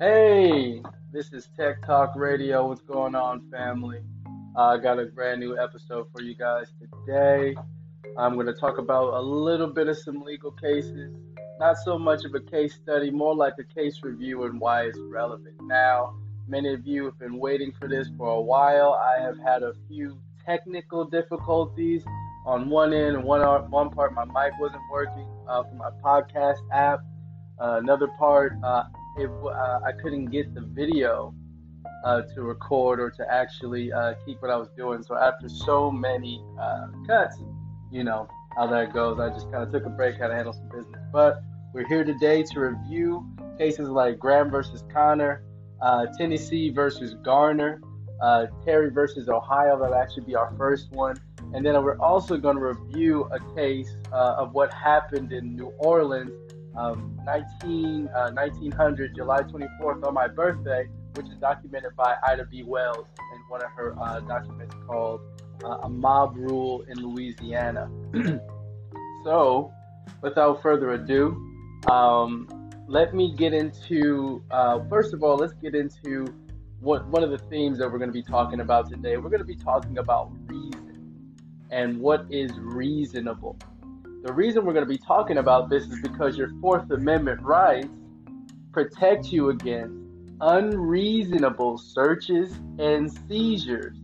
Hey, this is Tech Talk Radio. What's going on, family? Uh, I got a brand new episode for you guys today. I'm going to talk about a little bit of some legal cases. Not so much of a case study, more like a case review and why it's relevant. Now, many of you have been waiting for this for a while. I have had a few technical difficulties on one end and one, one part my mic wasn't working uh, for my podcast app. Uh, another part, uh, uh, I couldn't get the video uh, to record or to actually uh, keep what I was doing. So after so many uh, cuts, you know how that goes. I just kind of took a break, had to handle some business. But we're here today to review cases like Graham versus Connor, uh, Tennessee versus Garner, uh, Terry versus Ohio. That'll actually be our first one. And then we're also going to review a case of what happened in New Orleans um, 19, 1900, July 24th, on my birthday which is documented by Ida B. Wells in one of her uh, documents called uh, A Mob Rule in Louisiana. so, without further ado, um, let me get into, uh, first of all, let's get into what one of the themes that we're going to be talking about today. We're going to be talking about reason and what is reasonable. The reason we're going to be talking about this is because your Fourth Amendment rights protect you against unreasonable searches and seizures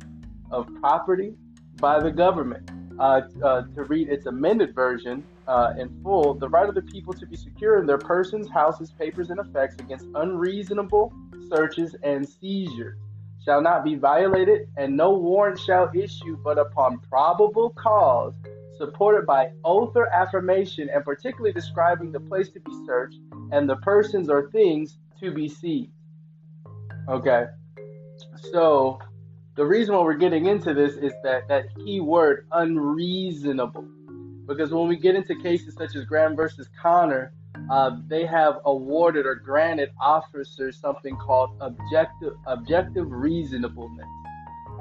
of property by the government. Uh, uh, to read its amended version uh, in full, the right of the people to be secure in their persons, houses, papers, and effects against unreasonable searches and seizures shall not be violated, and no warrant shall issue but upon probable cause, supported by oath or affirmation, and particularly describing the place to be searched and the persons or things to be seized. Okay. So the reason why we're getting into this is that that key word unreasonable. Because when we get into cases such as Graham versus Connor, uh, they have awarded or granted officers something called objective objective reasonableness.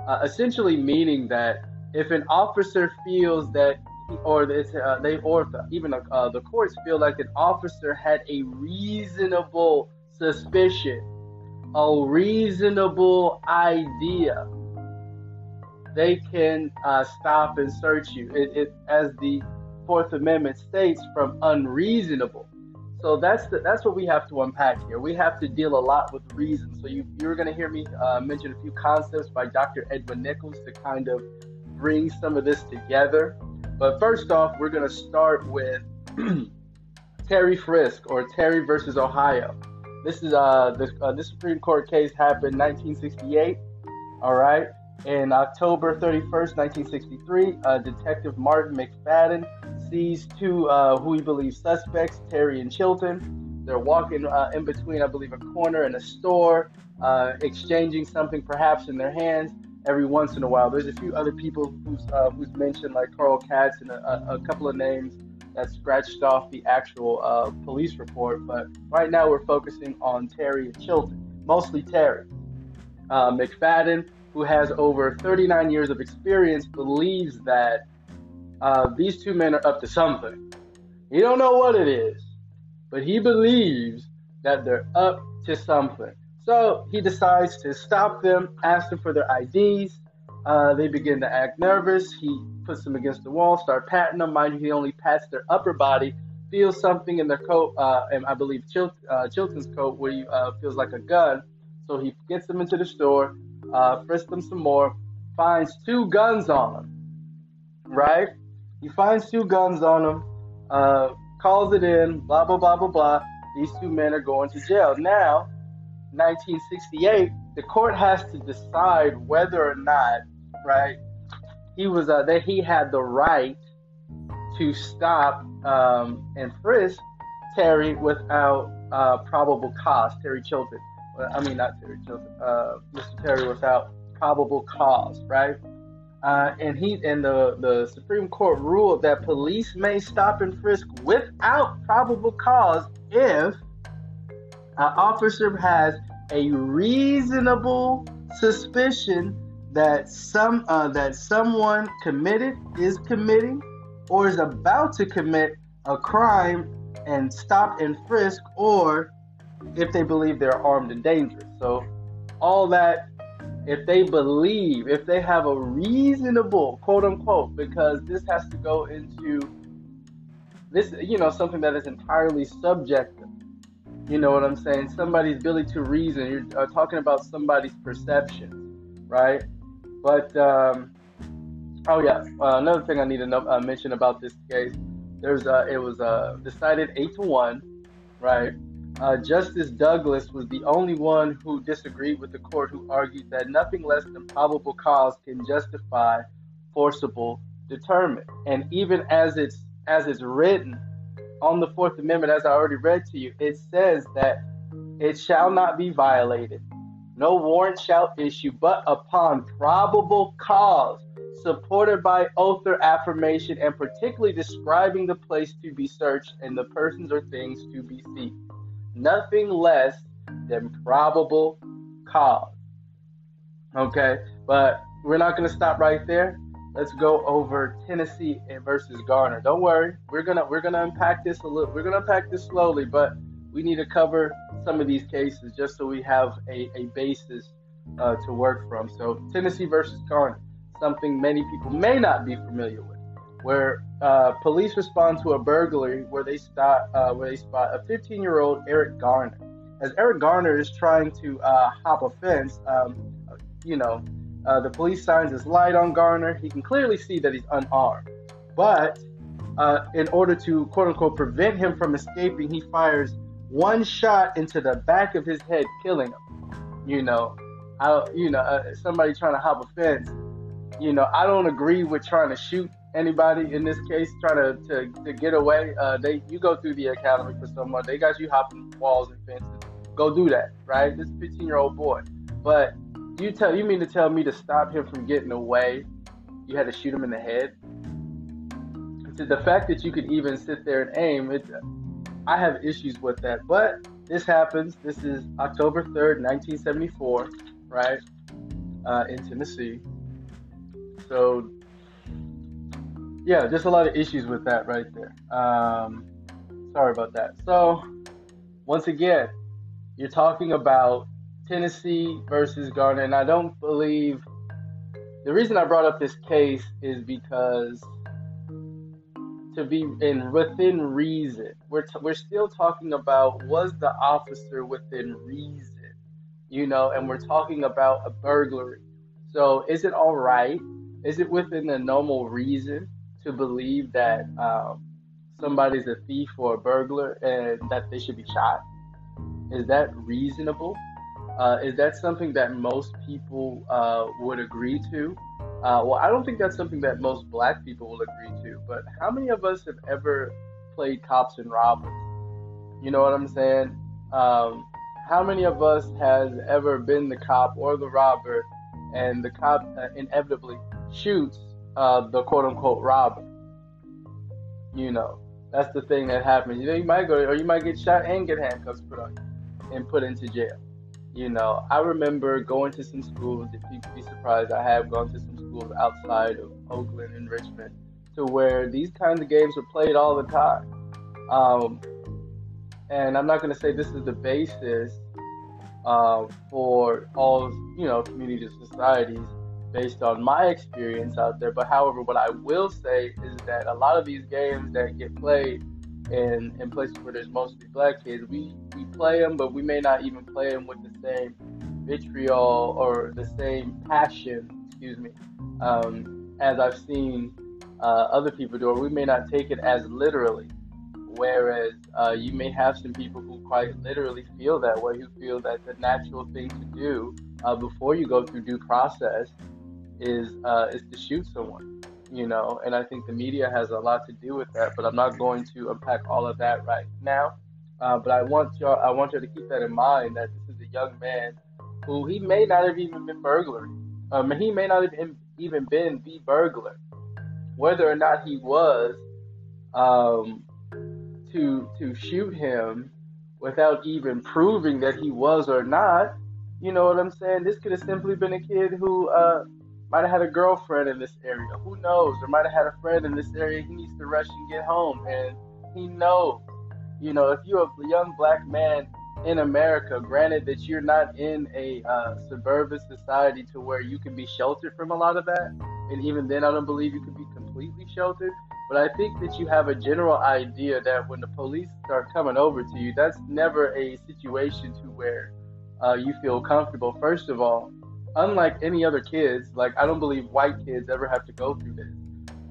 Uh, essentially meaning that if an officer feels that or it's, uh, they or even uh, the courts feel like an officer had a reasonable suspicion a reasonable idea, they can uh, stop and search you. It, it, as the Fourth Amendment states, from unreasonable. So that's the, that's what we have to unpack here. We have to deal a lot with reason. So you you're going to hear me uh, mention a few concepts by Dr. Edwin Nichols to kind of bring some of this together. But first off, we're going to start with Terry Frisk or Terry versus Ohio. This is uh, this uh, this Supreme Court case happened 1968. All right. In October 31st, 1963, uh, Detective Martin McFadden sees two uh, who he believes suspects, Terry and Chilton. They're walking uh, in between, I believe, a corner and a store, uh, exchanging something perhaps in their hands. Every once in a while, there's a few other people who's uh, who's mentioned, like Carl Katz and a, a couple of names that scratched off the actual uh, police report. But right now we're focusing on Terry and Chilton, mostly Terry. Uh, McFadden, who has over 39 years of experience, believes that uh, these two men are up to something. He don't know what it is, but he believes that they're up to something. So he decides to stop them, ask them for their IDs. Uh, they begin to act nervous. He puts them against the wall, start patting them. Mind you, he only pats their upper body, feels something in their coat, uh, and I believe Chil- uh, Chilton's coat where he uh, feels like a gun. So he gets them into the store, uh, frisks them some more, finds two guns on them. Right? He finds two guns on them, uh, calls it in, blah, blah, blah, blah, blah. These two men are going to jail. Now, 1968, the court has to decide whether or not, right, he was uh, that he had the right to stop um, and frisk Terry without uh, probable cause. Terry Chilton, I mean not Terry Chilton, uh, Mr. Terry without probable cause, right? Uh, and he and the the Supreme Court ruled that police may stop and frisk without probable cause if an officer has a reasonable suspicion that some uh, that someone committed is committing or is about to commit a crime and stop and frisk or if they believe they're armed and dangerous. So all that if they believe, if they have a reasonable quote unquote, because this has to go into this, you know, something that is entirely subjective. You know what I'm saying? Somebody's ability to reason. You're uh, talking about somebody's perception, right? But um, oh yeah, uh, another thing I need to know, uh, mention about this case. There's uh, it was uh, decided eight to one, right? Uh, Justice Douglas was the only one who disagreed with the court, who argued that nothing less than probable cause can justify forcible deterrent. And even as it's as it's written on the Fourth Amendment, as I already read to you, it says that it shall not be violated. No warrant shall issue, but upon probable cause, supported by oath or affirmation, and particularly describing the place to be searched and the persons or things to be seized nothing less than probable cause. Okay, but we're not going to stop right there. Let's go over Tennessee versus Garner. Don't worry, we're gonna we're gonna unpack this a little. We're gonna unpack this slowly, but we need to cover some of these cases just so we have a, a basis uh, to work from. So Tennessee versus Garner, something many people may not be familiar with where uh, police respond to a burglary where they spot uh, where they spot a 15 year old Eric Garner. As Eric Garner is trying to uh, hop a fence, um, you know, uh, the police shines his light on Garner. He can clearly see that he's unarmed, but uh, in order to quote unquote prevent him from escaping, he fires one shot into the back of his head, killing him. You know, I, you know, uh, somebody trying to hop a fence. You know, I don't agree with trying to shoot anybody in this case trying to, to, to get away, uh, they you go through the academy for someone. They got you hopping walls and fences. Go do that, right? This 15 year old boy. But you tell you mean to tell me to stop him from getting away? You had to shoot him in the head. To the fact that you could even sit there and aim, it, I have issues with that. But this happens. This is October 3rd, 1974, right? Uh, in Tennessee. So yeah, just a lot of issues with that right there. Um, sorry about that. So, once again, you're talking about Tennessee versus Garner, and I don't believe the reason I brought up this case is because to be in within reason, we're t- we're still talking about was the officer within reason, you know, and we're talking about a burglary. So, is it all right? Is it within the normal reason? to believe that um, somebody's a thief or a burglar and that they should be shot? Is that reasonable? Uh, is that something that most people uh, would agree to? Uh, well, I don't think that's something that most black people will agree to, but how many of us have ever played cops and robbers? You know what I'm saying? Um, how many of us has ever been the cop or the robber and the cop uh, inevitably shoots uh, the quote unquote robber. You know, that's the thing that happens. You know, you might go or you might get shot and get handcuffs put on and put into jail. You know, I remember going to some schools, if you'd be surprised, I have gone to some schools outside of Oakland and Richmond to where these kinds of games were played all the time. Um, and I'm not going to say this is the basis uh, for all, you know, community societies based on my experience out there. But however, what I will say is that a lot of these games that get played in, in places where there's mostly black kids, we, we play them, but we may not even play them with the same vitriol or the same passion, excuse me, um, as I've seen uh, other people do, or we may not take it as literally. Whereas uh, you may have some people who quite literally feel that way, who feel that the natural thing to do uh, before you go through due process is uh, is to shoot someone, you know. And I think the media has a lot to do with that. But I'm not going to unpack all of that right now. Uh, but I want y'all, I want you to keep that in mind that this is a young man who he may not have even been burglary. Um, he may not have even been the burglar. Whether or not he was, um, to to shoot him without even proving that he was or not, you know what I'm saying? This could have simply been a kid who uh, might have had a girlfriend in this area. Who knows? Or might have had a friend in this area. He needs to rush and get home, and he knows. You know, if you're a young black man in America, granted that you're not in a uh, suburban society to where you can be sheltered from a lot of that, and even then, I don't believe you can be completely sheltered. But I think that you have a general idea that when the police start coming over to you, that's never a situation to where uh, you feel comfortable. First of all, unlike any other kids, like I don't believe white kids ever have to go through this,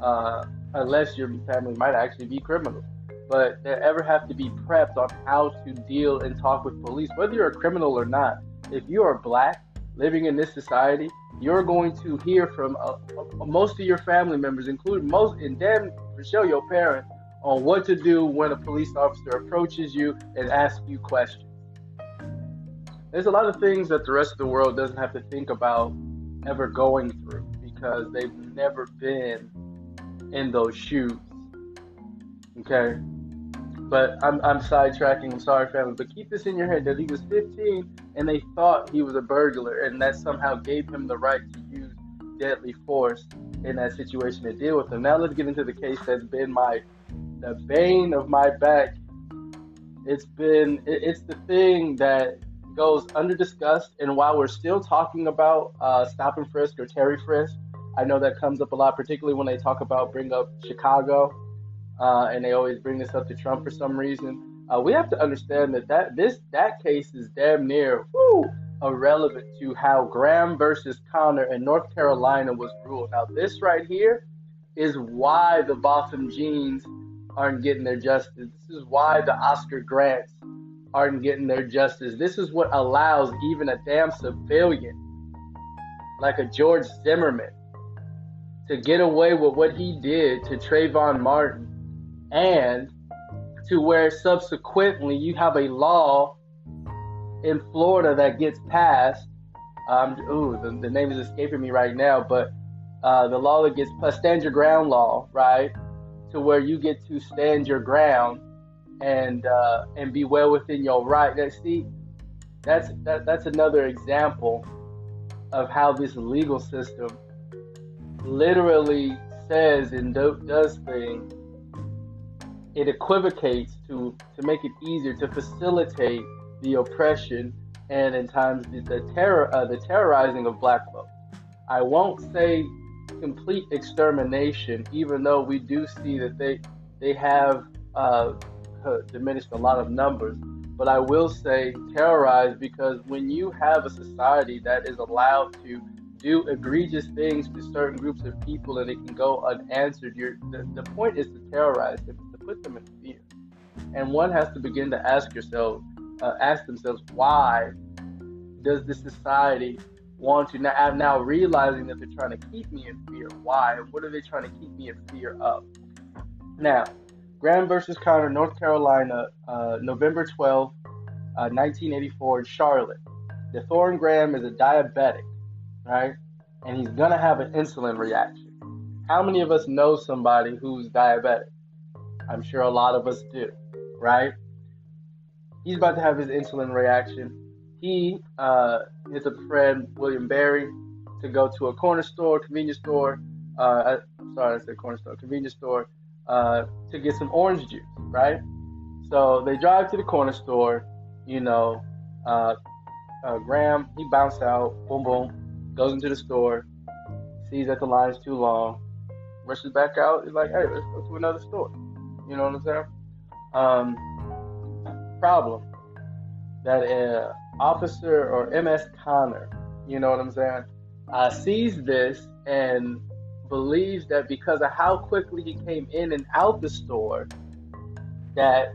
uh, unless your family might actually be criminal. But they ever have to be prepped on how to deal and talk with police, whether you're a criminal or not. If you are black living in this society, you're going to hear from uh, uh, most of your family members, including most, and damn sure your parents, on what to do when a police officer approaches you and asks you questions. There's a lot of things that the rest of the world doesn't have to think about ever going through because they've never been in those shoes. Okay? But I'm, I'm sidetracking. I'm sorry, family. But keep this in your head that he was 15 and they thought he was a burglar, and that somehow gave him the right to use deadly force in that situation to deal with him. Now let's get into the case that's been my the bane of my back. It's been it's the thing that goes under discussed, and while we're still talking about uh, stop and frisk or Terry frisk, I know that comes up a lot, particularly when they talk about bring up Chicago uh, and they always bring this up to Trump for some reason. Uh, we have to understand that, that this that case is damn near whoo, irrelevant to how Graham versus Connor in North Carolina was ruled. Now, this right here is why the Botham Jeans aren't getting their justice. This is why the Oscar Grants aren't getting their justice. This is what allows even a damn civilian like a George Zimmerman to get away with what he did to Trayvon Martin and to where subsequently you have a law in Florida that gets passed. Um, ooh, the, the name is escaping me right now, but uh, the law that gets passed, stand your ground law, right? To where you get to stand your ground and uh, and be well within your right. That see, that's that, that's another example of how this legal system literally says and do, does things it equivocates to to make it easier to facilitate the oppression and in times the, the terror uh, the terrorizing of black folks. I won't say complete extermination, even though we do see that they they have uh, diminished a lot of numbers. But I will say terrorized because when you have a society that is allowed to do egregious things to certain groups of people and it can go unanswered, the, the point is to terrorize them to put them in fear. And one has to begin to ask yourself, uh, ask themselves, why does this society want to now, I'm now realizing that they're trying to keep me in fear? Why? What are they trying to keep me in fear of? Now, Graham versus Connor, North Carolina, uh, November 12, uh, 1984, in Charlotte. Dethorne Graham is a diabetic, right? And he's gonna have an insulin reaction. How many of us know somebody who's diabetic? I'm sure a lot of us do, right? He's about to have his insulin reaction. He uh, a friend, William Berry, to go to a corner store, convenience store. Uh, sorry, I said corner store, convenience store, uh, to get some orange juice, right? So they drive to the corner store. You know, uh, uh, Graham he bounced out, boom boom, goes into the store, sees that the line's too long, rushes back out. He's like, hey, let's go to another store. You know what I'm saying? Um, problem that uh, officer or MS Connor, you know what I'm saying, uh, sees this and believes that because of how quickly he came in and out the store, that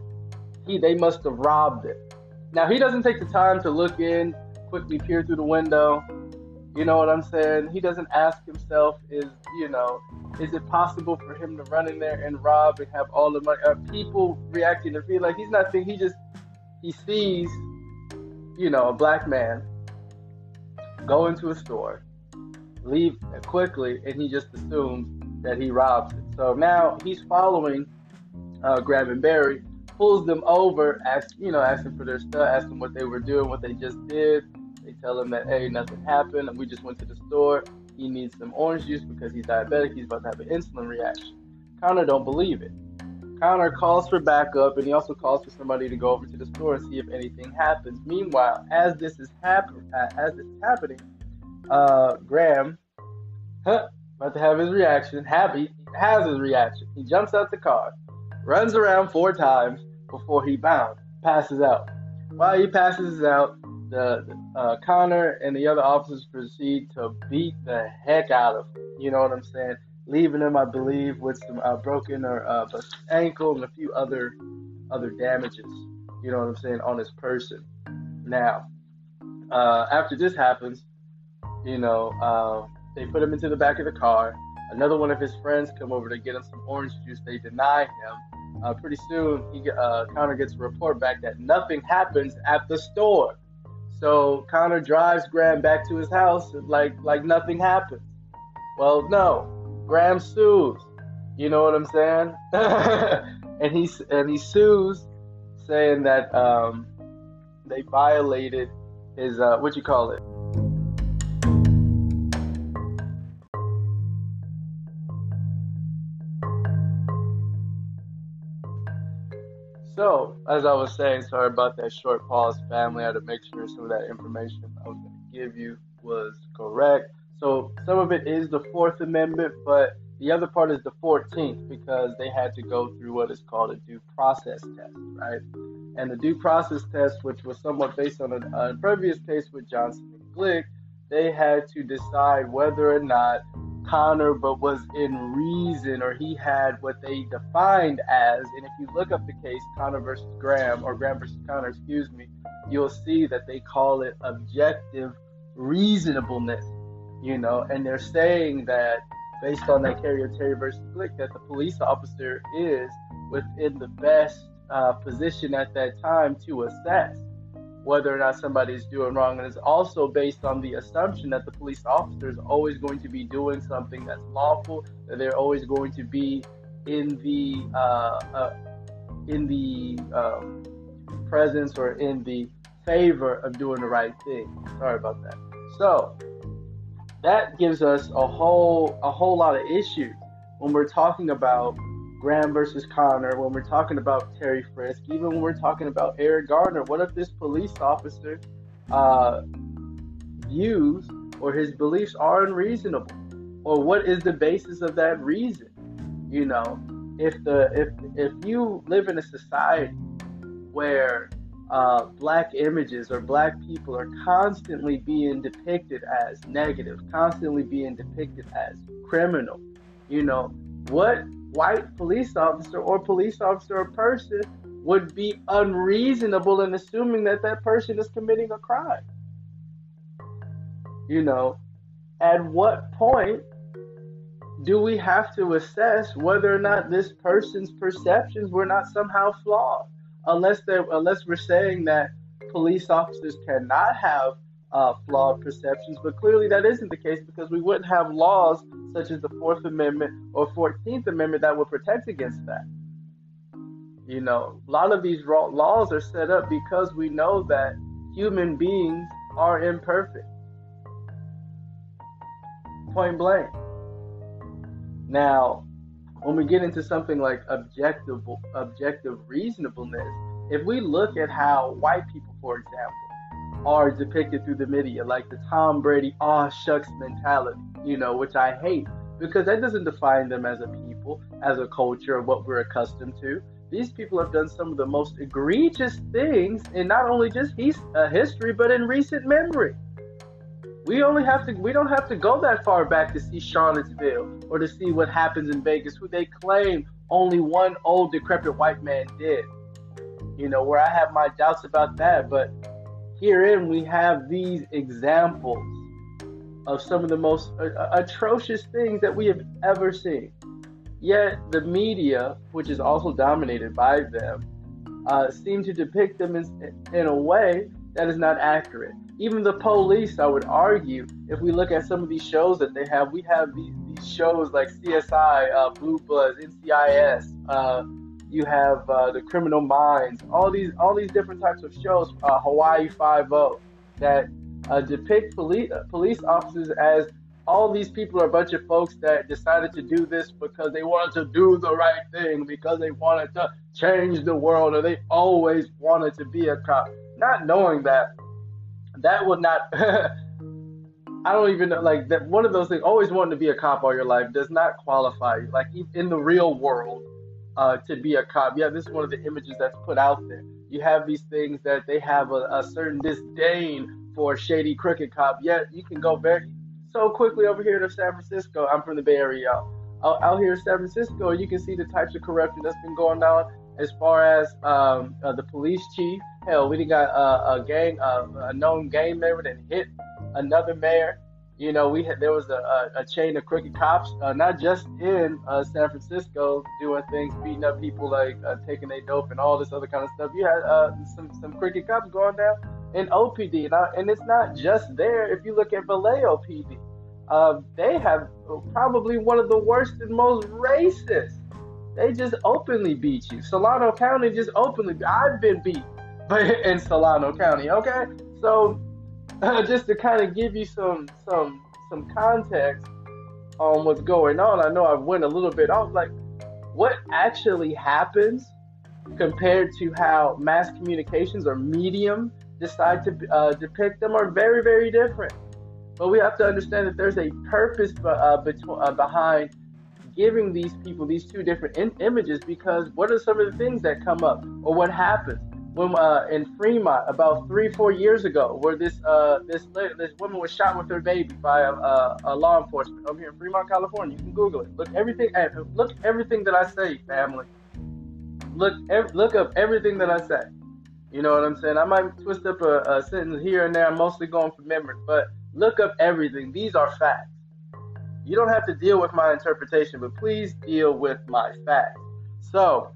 he they must have robbed it. Now he doesn't take the time to look in, quickly peer through the window, you know what I'm saying? He doesn't ask himself, is you know, is it possible for him to run in there and rob and have all the money? Are people reacting to feel like he's not thinking? He just he sees, you know, a black man go into a store, leave quickly, and he just assumes that he robs it. So now he's following uh, Graham and Berry, pulls them over, asks you know, asking for their stuff, asking what they were doing, what they just did they tell him that, hey, nothing happened. We just went to the store. He needs some orange juice because he's diabetic. He's about to have an insulin reaction. Connor don't believe it. Connor calls for backup, and he also calls for somebody to go over to the store and see if anything happens. Meanwhile, as this is happening, as this is happening, uh, Graham, huh, about to have his reaction. Happy has his reaction. He jumps out the car, runs around four times before he bound, passes out. While he passes out, the uh, Connor and the other officers proceed to beat the heck out of him. You know what I'm saying? Leaving him, I believe, with some uh, broken or uh, ankle and a few other other damages. You know what I'm saying on his person. Now, uh, after this happens, you know, uh, they put him into the back of the car. Another one of his friends come over to get him some orange juice. They deny him. Uh, pretty soon, he uh, Connor gets a report back that nothing happens at the store. So Connor drives Graham back to his house like like nothing happened. Well, no, Graham sues. You know what I'm saying? and he and he sues, saying that um, they violated his uh, what you call it So, as I was saying, sorry about that short pause, family. I had to make sure some of that information I was going to give you was correct. So, some of it is the Fourth Amendment, but the other part is the 14th because they had to go through what is called a due process test, right? And the due process test, which was somewhat based on a, a previous case with Johnson and Glick, they had to decide whether or not Connor, but was in reason, or he had what they defined as. And if you look up the case, Connor versus Graham, or Graham versus Connor, excuse me, you'll see that they call it objective reasonableness. You know, and they're saying that based on that Carrier Terry versus Glick, that the police officer is within the best uh, position at that time to assess whether or not somebody is doing wrong. And it's also based on the assumption that the police officer is always going to be doing something that's lawful, that they're always going to be in the uh, uh, in the um, presence or in the favor of doing the right thing. Sorry about that. So that gives us a whole a whole lot of issues when we're talking about Graham versus Connor, when we're talking about Terry Frisk, even when we're talking about Eric Garner, what if this police officer uh, views or his beliefs are unreasonable? Or what is the basis of that reason? You know, if the if if you live in a society where uh, black images or black people are constantly being depicted as negative, constantly being depicted as criminal, you know, what white police officer or police officer or person would be unreasonable in assuming that that person is committing a crime. You know, at what point do we have to assess whether or not this person's perceptions were not somehow flawed? Unless they unless we're saying that police officers cannot have uh, flawed perceptions, but clearly that isn't the case because we wouldn't have laws such as the Fourth Amendment or Fourteenth Amendment that would protect against that. You know, a lot of these laws are set up because we know that human beings are imperfect. Point blank. Now, when we get into something like objective objective reasonableness, if we look at how white people, for example, are depicted through the media, like the Tom Brady aw shucks mentality, you know, which I hate because that doesn't define them as a people, as a culture, or what we're accustomed to. These people have done some of the most egregious things in not only just his, uh, history, but in recent memory. We only have to we don't have to go that far back to see Charlottesville or to see what happens in Vegas, who they claim only one old decrepit white man did. You know, where I have my doubts about that, but Herein, we have these examples of some of the most uh, atrocious things that we have ever seen. Yet, the media, which is also dominated by them, uh, seem to depict them in, in a way that is not accurate. Even the police, I would argue, if we look at some of these shows that they have, we have these, these shows like CSI, uh, Blue Bloods, NCIS, uh, you have uh, the Criminal Minds, all these all these different types of shows, uh, Hawaii Five O, that uh, depict police police officers as all these people are a bunch of folks that decided to do this because they wanted to do the right thing, because they wanted to change the world, or they always wanted to be a cop. Not knowing that, that would not. I don't even know, like that. One of those things, always wanting to be a cop all your life, does not qualify you. Like in the real world, uh, to be a cop. Yeah, this is one of the images that's put out there. You have these things that they have a, a certain disdain for shady crooked cop. Yet you can go very so quickly over here to San Francisco. I'm from the Bay Area, Out, out here in San Francisco, you can see the types of corruption that's been going on as far as um, uh, the police chief. Hell, we got uh, a gang, uh, a known gang member that hit another mayor. You know, we had there was a, a, a chain of crooked cops, uh, not just in uh, San Francisco, doing things, beating up people, like uh, taking their dope and all this other kind of stuff. You had uh, some some crooked cops going down in OPD, and, and it's not just there. If you look at Vallejo PD, uh, they have probably one of the worst and most racist. They just openly beat you. Solano County just openly. I've been beat, but in Solano County, okay. So uh, just to kind of give you some some some context on what's going on. I know I went a little bit off. Like, what actually happens compared to how mass communications or medium decide to uh, depict them are very very different. But we have to understand that there's a purpose uh, uh, behind giving these people these two different in- images because what are some of the things that come up or what happens? When uh, in Fremont about three four years ago, where this uh, this this woman was shot with her baby by a, a, a, law enforcement over here in Fremont, California. You can Google it. Look everything. Look everything that I say, family. Look ev- look up everything that I say. You know what I'm saying? I might twist up a, a sentence here and there. I'm mostly going from memory, but look up everything. These are facts. You don't have to deal with my interpretation, but please deal with my facts. So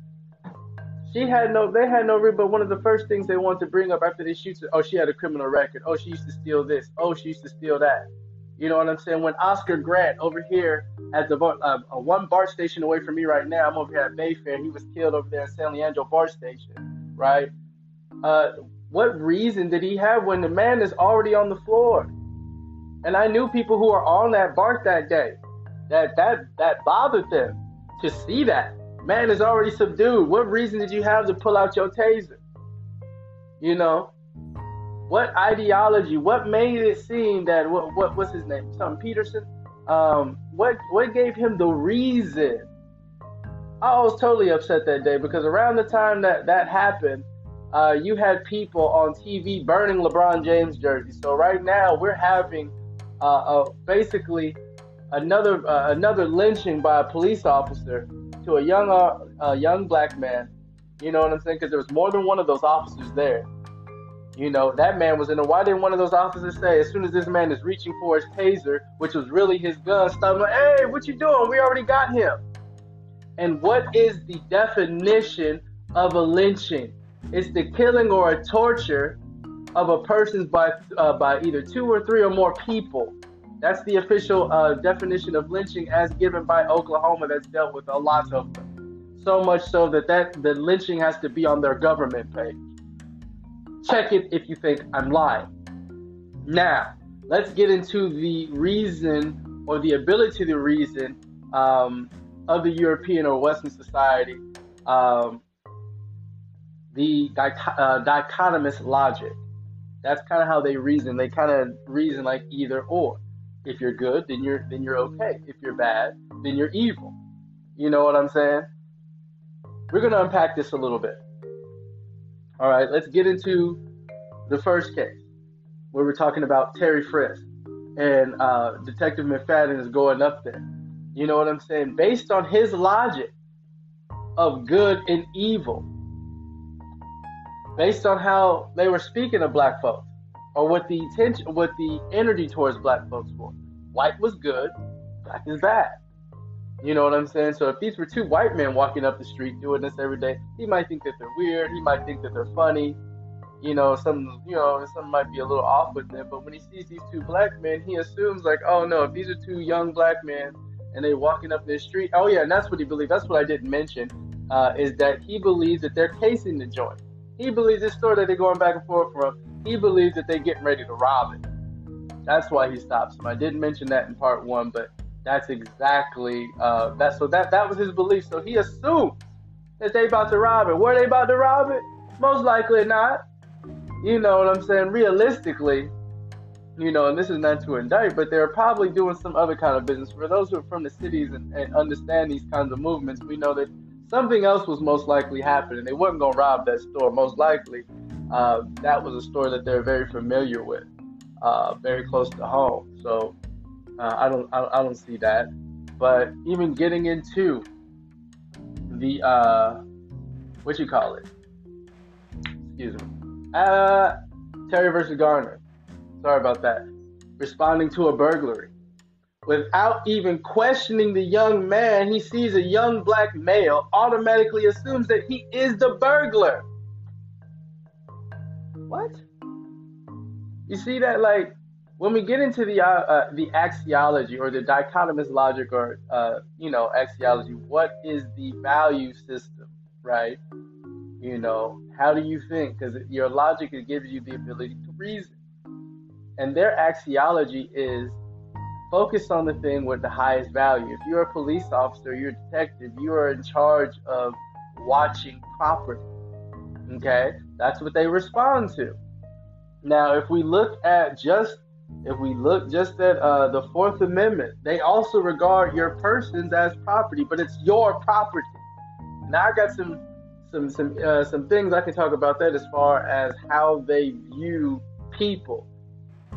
she had no, they had no. But one of the first things they wanted to bring up after they shoot, oh, she had a criminal record. Oh, she used to steal this. Oh, she used to steal that. You know what I'm saying? When Oscar Grant over here at the uh, one BART station away from me right now, I'm over here at Mayfair. He was killed over there at San Leandro BART station, right? Uh, what reason did he have when the man is already on the floor? And I knew people who were on that BART that day. That that that bothered them to see that. Man is already subdued. What reason did you have to pull out your taser? You know, what ideology? What made it seem that what what what's his name? Something Peterson. Um, what what gave him the reason? I was totally upset that day because around the time that that happened, uh, you had people on TV burning LeBron James jerseys. So right now we're having uh, basically another uh, another lynching by a police officer to a young uh, a young black man. You know what I'm saying? Because there was more than one of those officers there. You know, that man was in a. Why didn't one of those officers say, as soon as this man is reaching for his taser, which was really his gun, stop him like, hey, what you doing? We already got him. And what is the definition of a lynching? It's the killing or a torture of a person by uh, by either two or three or more people. That's the official uh, definition of lynching as given by Oklahoma that's dealt with a lot of them. So much so that, that the lynching has to be on their government page. Check it if you think I'm lying. Now, let's get into the reason or the ability to reason um, of the European or Western society, um, the uh, dichotomous logic. That's kind of how they reason. They kind of reason like either or. If you're good, then you're then you're okay. If you're bad, then you're evil. You know what I'm saying? We're gonna unpack this a little bit. All right, let's get into the first case where we're talking about Terry Frisk and uh, Detective McFadden is going up there. You know what I'm saying? Based on his logic of good and evil, based on how they were speaking of black folks, or what the attention, what the energy towards black folks were. White was good, black is bad. You know what I'm saying? So if these were two white men walking up the street doing this every day, he might think that they're weird. He might think that they're funny. You know, some you know, some might be a little off with them. But when he sees these two black men, he assumes like, oh no, if these are two young black men and they walking up the street, oh yeah, and that's what he believes. That's what I didn't mention, uh, is that he believes that they're casing the joint. He believes this story that they're going back and forth from he believes that they're getting ready to rob it. That's why he stops him. I didn't mention that in part one, but that's exactly uh, that. So that that was his belief. So he assumes that they about to rob it. Were they about to rob it? Most likely not. You know what I'm saying? Realistically, you know, and this is not to indict, but they're probably doing some other kind of business. For those who are from the cities and, and understand these kinds of movements, we know that something else was most likely happening. They weren't going to rob that store, most likely. Uh, that was a store that they're very familiar with, uh, very close to home. So uh, I don't, I, I, don't see that. But even getting into the, uh, what you call it? Excuse me. Uh, Terry versus Garner Sorry about that. Responding to a burglary. Without even questioning the young man, he sees a young black male, automatically assumes that he is the burglar. What? You see that? Like, when we get into the uh, uh, the axiology or the dichotomous logic or uh, you know axiology, what is the value system, right? You know, how do you think? Because your logic gives you the ability to reason and their axiology is focus on the thing with the highest value. If you're a police officer, you're a detective, you are in charge of watching property. Okay? That's what they respond to. Now, if we look at just if we look just at uh, the Fourth Amendment, they also regard your persons as property, but it's your property. Now, I got some some some uh, some things I can talk about that as far as how they view people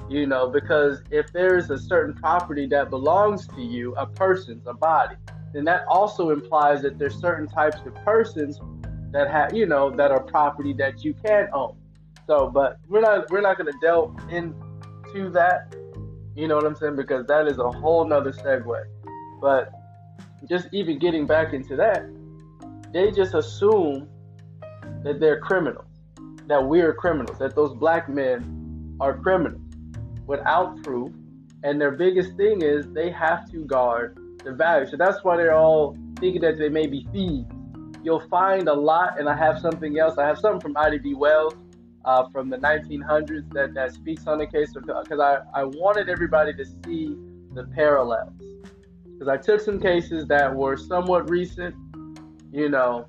you know, because if there's a certain property that belongs to you, a person's, a body, then that also implies that there's certain types of persons that have, you know, that are property that you can own. So, but we're not we're not going to delve into that. You know what I'm saying? Because that is a whole nother segue. But just even getting back into that, they just assume that they're criminals, that we're criminals, that those black men are criminals without proof. And their biggest thing is they have to guard the value. So that's why they're all thinking that they may be thieves. You'll find a lot, and I have something else. I have something from Ida B. Wells uh, from the 1900s that, that speaks on the case because I, I wanted everybody to see the parallels. Because I took some cases that were somewhat recent, you know,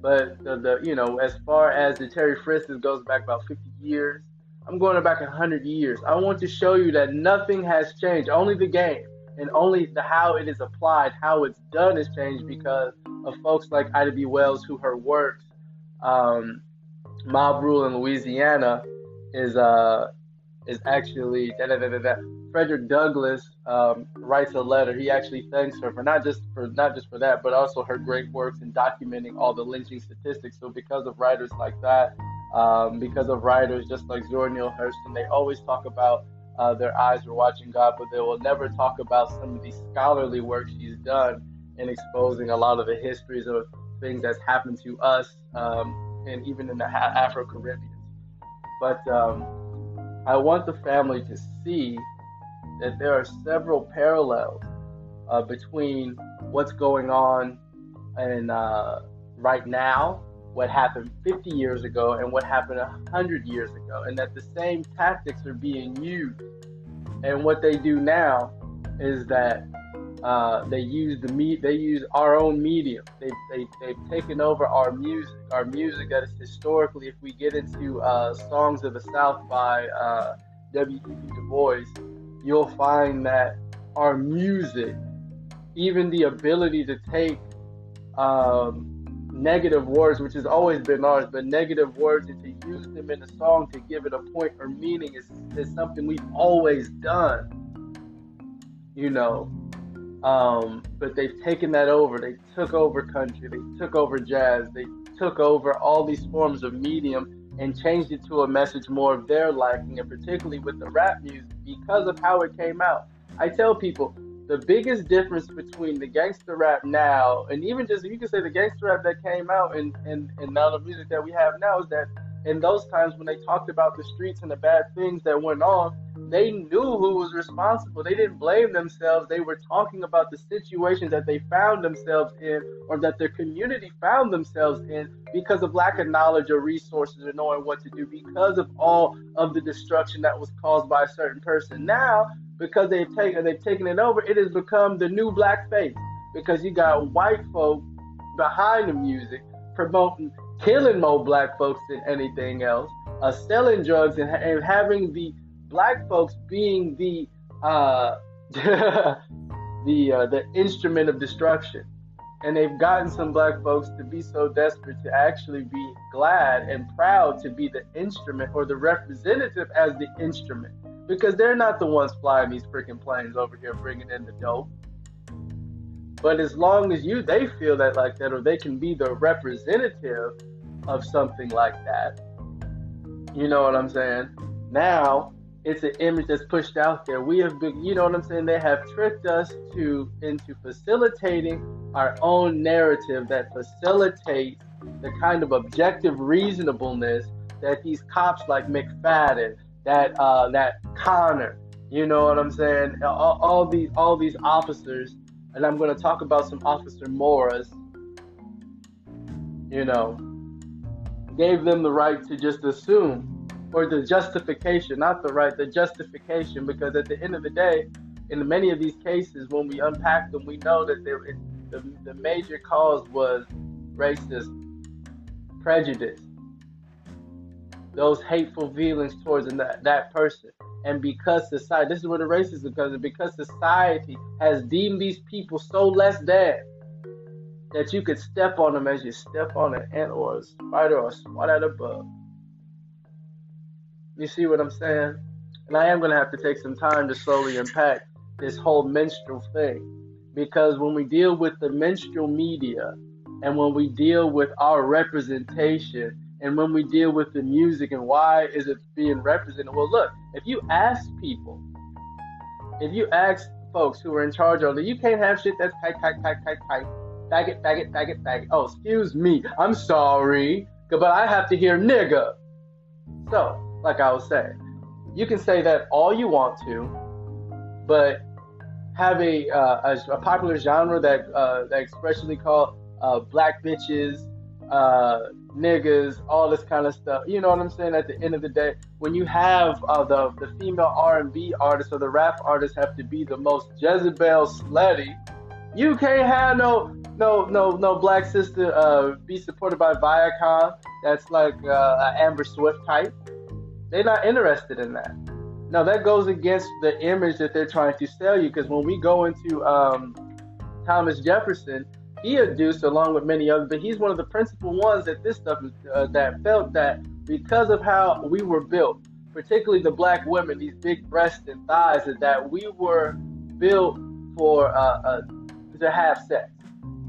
but the, the you know, as far as the Terry Frisk goes back about 50 years. I'm going back 100 years. I want to show you that nothing has changed. Only the game and only the how it is applied, how it's done has changed because of folks like Ida B. Wells, who her work, um, Mob Rule in Louisiana, is uh is actually da, da, da, Frederick Douglass um, writes a letter. He actually thanks her for not just for not just for that, but also her great works in documenting all the lynching statistics. So because of writers like that, um, because of writers just like Zora Neale Hurston. They always talk about uh, their eyes were watching God, but they will never talk about some of the scholarly work she's done in exposing a lot of the histories of things that's happened to us um, and even in the Afro Caribbeans. But um, I want the family to see that there are several parallels uh, between what's going on and uh, right now what happened 50 years ago and what happened 100 years ago, and that the same tactics are being used. And what they do now is that uh, they use the meat, they use our own medium. They, they, they've taken over our music, our music that is historically, if we get into uh, Songs of the South by uh, W.E.B. Du Bois, you'll find that our music, even the ability to take um, negative words, which has always been ours, but negative words and to use them in a song to give it a point or meaning is, is something we've always done. You know. Um, but they've taken that over. They took over country, they took over jazz, they took over all these forms of medium and changed it to a message more of their liking, and particularly with the rap music because of how it came out. I tell people the biggest difference between the gangster rap now and even just you can say the gangster rap that came out and, and, and now the music that we have now is that in those times when they talked about the streets and the bad things that went on, they knew who was responsible. They didn't blame themselves. They were talking about the situations that they found themselves in or that their community found themselves in because of lack of knowledge or resources or knowing what to do because of all of the destruction that was caused by a certain person. Now, because they've taken they've taken it over, it has become the new black face because you got white folk behind the music promoting killing more black folks than anything else, uh, selling drugs and, and having the black folks being the uh, the uh, the instrument of destruction. And they've gotten some black folks to be so desperate to actually be glad and proud to be the instrument or the representative as the instrument because they're not the ones flying these freaking planes over here bringing in the dope. But as long as you they feel that like that, or they can be the representative of something like that, you know what I'm saying? Now it's an image that's pushed out there. We have been, you know what I'm saying? They have tricked us to into facilitating our own narrative that facilitates the kind of objective reasonableness that these cops like McFadden, that uh, that Connor, you know what I'm saying? All, all these all these officers and I'm going to talk about some Officer Moras, you know, gave them the right to just assume, or the justification, not the right, the justification, because at the end of the day, in many of these cases, when we unpack them, we know that there, the, the major cause was racist prejudice, those hateful feelings towards that, that person. And because society, this is where the racism comes in, because society has deemed these people so less than that you could step on them as you step on an ant or a spider or a swat at a bug. You see what I'm saying? And I am going to have to take some time to slowly unpack this whole minstrel thing. Because when we deal with the minstrel media and when we deal with our representation and when we deal with the music and why is it being represented well look if you ask people if you ask folks who are in charge of it you can't have shit that's tight tight tight tight tight. Faggot faggot faggot faggot. Oh excuse me. I'm sorry. But i have to hear nigga. So like i was saying you can say that all you want to but have a, uh, a, a, popular genre that uh, that expressly called uh, black bitches uh, niggas, all this kind of stuff. You know what I'm saying? At the end of the day, when you have uh, the the female R&B artists or the rap artists have to be the most Jezebel slutty, you can't have no no no no black sister uh, be supported by Viacom. That's like uh, Amber Swift type. They're not interested in that. Now that goes against the image that they're trying to sell you. Because when we go into um, Thomas Jefferson, he adduced along with many others, but he's one of the principal ones that this stuff uh, that felt that because of how we were built, particularly the black women, these big breasts and thighs, is that we were built for uh, uh, to have sex.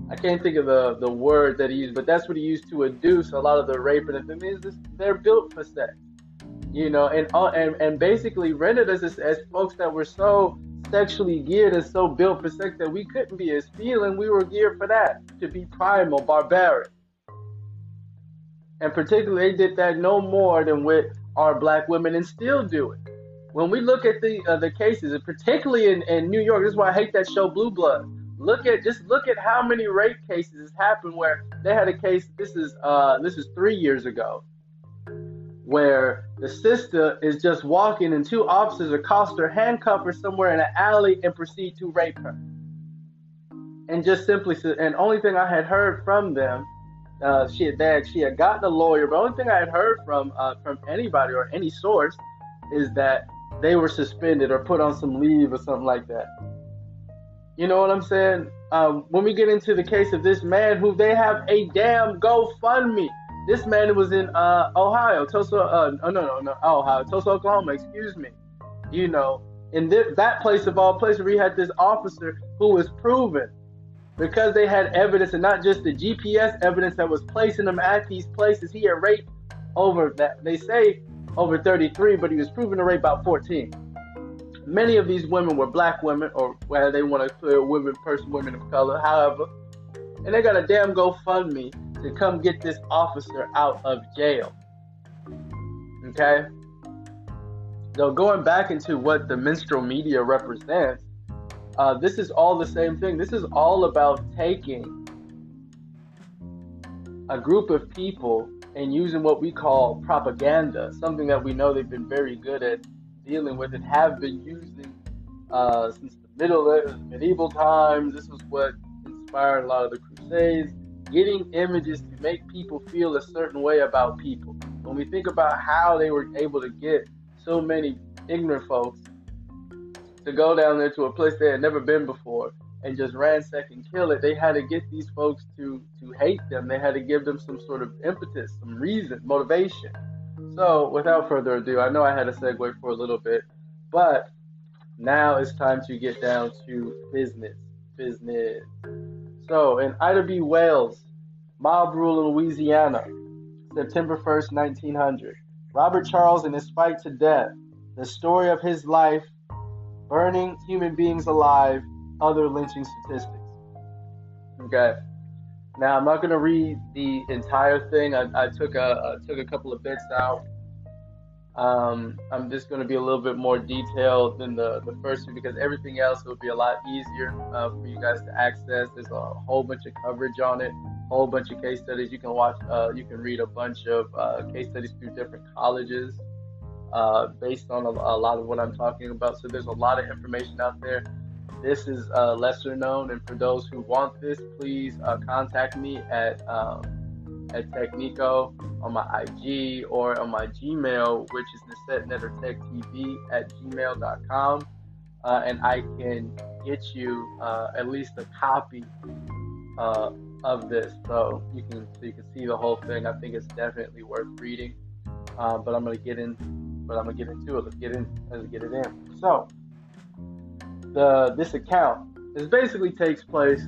I can't think of the, the word that he used, but that's what he used to adduce a lot of the rape and the thing they're built for sex, you know, and uh, and and basically rendered us as, as folks that were so sexually geared and so built for sex that we couldn't be as feeling. We were geared for that, to be primal, barbaric. And particularly, they did that no more than with our black women and still do it. When we look at the uh, the cases, particularly in, in New York, this is why I hate that show Blue Blood. Look at just look at how many rape cases has happened where they had a case. This is uh, this is three years ago where the sister is just walking and two officers accost her, handcuff her somewhere in an alley, and proceed to rape her. And just simply and only thing I had heard from them, uh, she had that she had gotten a lawyer, but only thing I had heard from uh, from anybody or any source is that they were suspended or put on some leave or something like that. You know what I'm saying? Um, when we get into the case of this man who they have a damn GoFundMe this man was in uh, Ohio, Tulsa. Uh, oh no, no, no, Ohio, Tulsa, Oklahoma. Excuse me. You know, in th- that place of all places, we had this officer who was proven because they had evidence, and not just the GPS evidence that was placing him at these places. He had raped over that. They say over 33, but he was proven to rape about 14. Many of these women were black women, or whether they want to clear women, person, women of color, however. And they got a damn GoFundMe to come get this officer out of jail. Okay? so going back into what the minstrel media represents, uh, this is all the same thing. This is all about taking a group of people and using what we call propaganda, something that we know they've been very good at dealing with and have been using uh, since the middle medieval times. This was what inspired a lot of the Crusades, getting images to make people feel a certain way about people. When we think about how they were able to get so many ignorant folks to go down there to a place they had never been before and just ransack and kill it, they had to get these folks to to hate them. They had to give them some sort of impetus, some reason, motivation. So, without further ado, I know I had a segue for a little bit, but now it's time to get down to business. Business. So, in Ida B. Wells, mob rule in Louisiana, September 1st, 1900. Robert Charles and his fight to death, the story of his life, burning human beings alive, other lynching statistics. Okay. Now I'm not to read the entire thing. I, I took a I took a couple of bits out. Um, I'm just going to be a little bit more detailed than the, the first two because everything else will be a lot easier uh, for you guys to access. There's a whole bunch of coverage on it, a whole bunch of case studies. You can watch, uh, you can read a bunch of uh, case studies through different colleges uh, based on a, a lot of what I'm talking about. So there's a lot of information out there. This is uh, lesser known, and for those who want this, please uh, contact me at um, at Technico on my IG or on my Gmail, which is NesetNetterTechTV at gmail.com, uh, and I can get you uh, at least a copy uh, of this, so you can so you can see the whole thing. I think it's definitely worth reading. Uh, but I'm gonna get in, but I'm gonna get into it. Let's get in. Let's get it in. So the this account. This basically takes place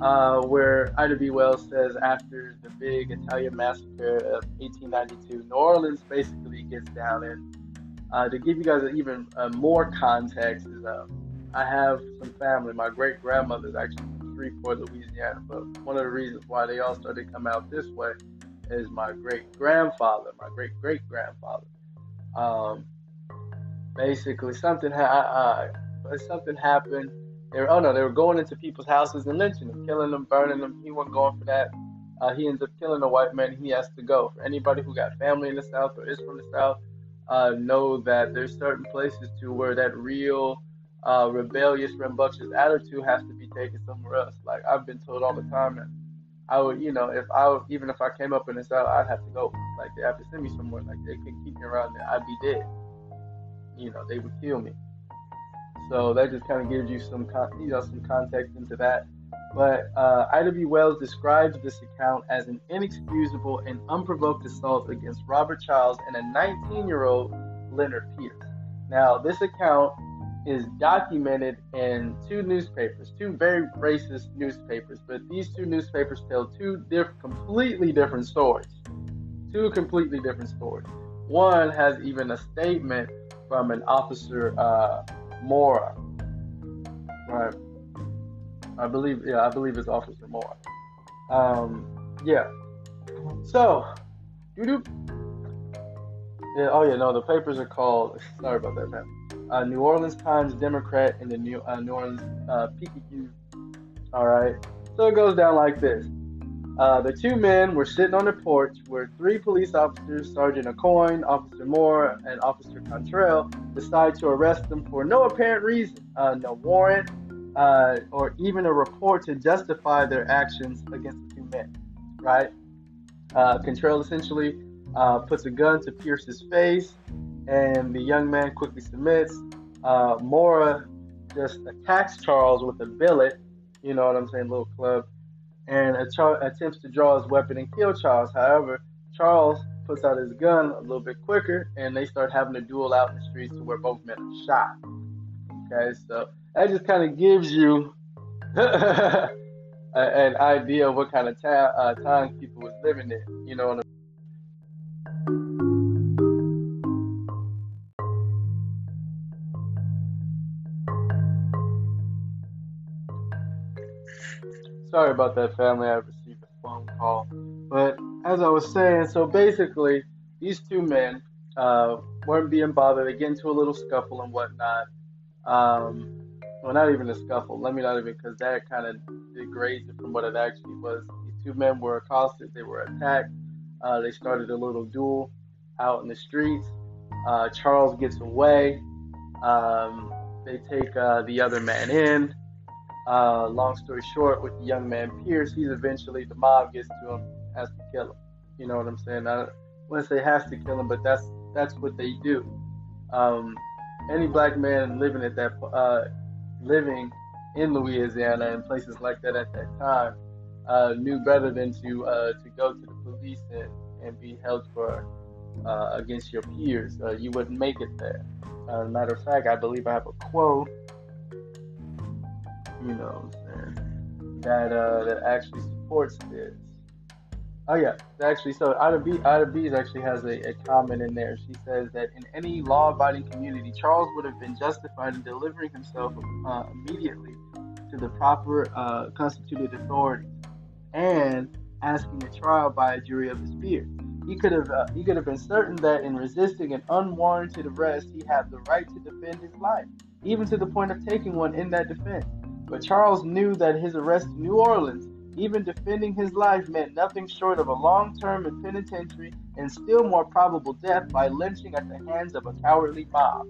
uh, where Ida B. Wells says after the big Italian massacre of 1892, New Orleans basically gets down. And uh, to give you guys even uh, more context, is uh, I have some family. My great grandmother is actually from Shreveport, Louisiana. But one of the reasons why they all started to come out this way is my great grandfather, my great great grandfather. Um, basically, something ha- something happened. They were, oh no, they were going into people's houses and lynching them, killing them, burning them. He wasn't going for that. Uh, he ends up killing a white man. He has to go. For anybody who got family in the South or is from the South, uh, know that there's certain places to where that real uh, rebellious, rambunctious attitude has to be taken somewhere else. Like I've been told all the time that I would, you know, if I even if I came up in the South, I'd have to go. Like they have to send me somewhere. Like they couldn't keep me around there. I'd be dead. You know, they would kill me. So that just kind of gives you some, you know, some context into that. But uh, Ida B. Wells describes this account as an inexcusable and unprovoked assault against Robert Charles and a 19-year-old Leonard Pierce. Now, this account is documented in two newspapers, two very racist newspapers, but these two newspapers tell two diff- completely different stories. Two completely different stories. One has even a statement from an officer uh, Mora. Right. I believe, yeah, I believe it's Officer Mora. Um, yeah. So, doo Yeah, oh yeah, no, the papers are called. Sorry about that, man. Uh, New Orleans Times Democrat and the New uh, New Orleans uh, Picayune. All right. So it goes down like this. Uh, the two men were sitting on the porch where three police officers, Sergeant Aucoin, Officer Moore, and Officer Cantrell, decide to arrest them for no apparent reason, uh, no warrant, uh, or even a report to justify their actions against the two men. Right? Uh, Cantrell essentially uh, puts a gun to Pierce's face, and the young man quickly submits. Mora just attacks Charles with a billet. You know what I'm saying, little club and attempts to draw his weapon and kill Charles. However, Charles puts out his gun a little bit quicker, and they start having a duel out in the streets where both men are shot. Okay, so that just kind of gives you an idea of what kind of ta- uh, times people was living in. You know. Sorry about that, family. I received a phone call. But as I was saying, so basically, these two men uh, weren't being bothered. They get into a little scuffle and whatnot. Um, well, not even a scuffle. Let me not even, because that kind of degrades it from what it actually was. These two men were accosted. They were attacked. Uh, they started a little duel out in the streets. Uh, Charles gets away. Um, they take uh, the other man in. Uh, long story short, with the young man Pierce, he's eventually the mob gets to him, has to kill him. You know what I'm saying? I wouldn't say has to kill him, but that's that's what they do. Um, any black man living at that uh, living in Louisiana and places like that at that time uh, knew better than to uh, to go to the police and, and be held for uh, against your peers. Uh, you wouldn't make it there. Uh, matter of fact, I believe I have a quote. You know, that uh, that actually supports this. Oh yeah, actually, so Ida B, Ida B's actually has a, a comment in there. She says that in any law-abiding community, Charles would have been justified in delivering himself uh, immediately to the proper uh, constituted authorities and asking a trial by a jury of his peers. He could have uh, he could have been certain that in resisting an unwarranted arrest, he had the right to defend his life, even to the point of taking one in that defense. But Charles knew that his arrest in New Orleans even defending his life meant nothing short of a long term in penitentiary and still more probable death by lynching at the hands of a cowardly mob.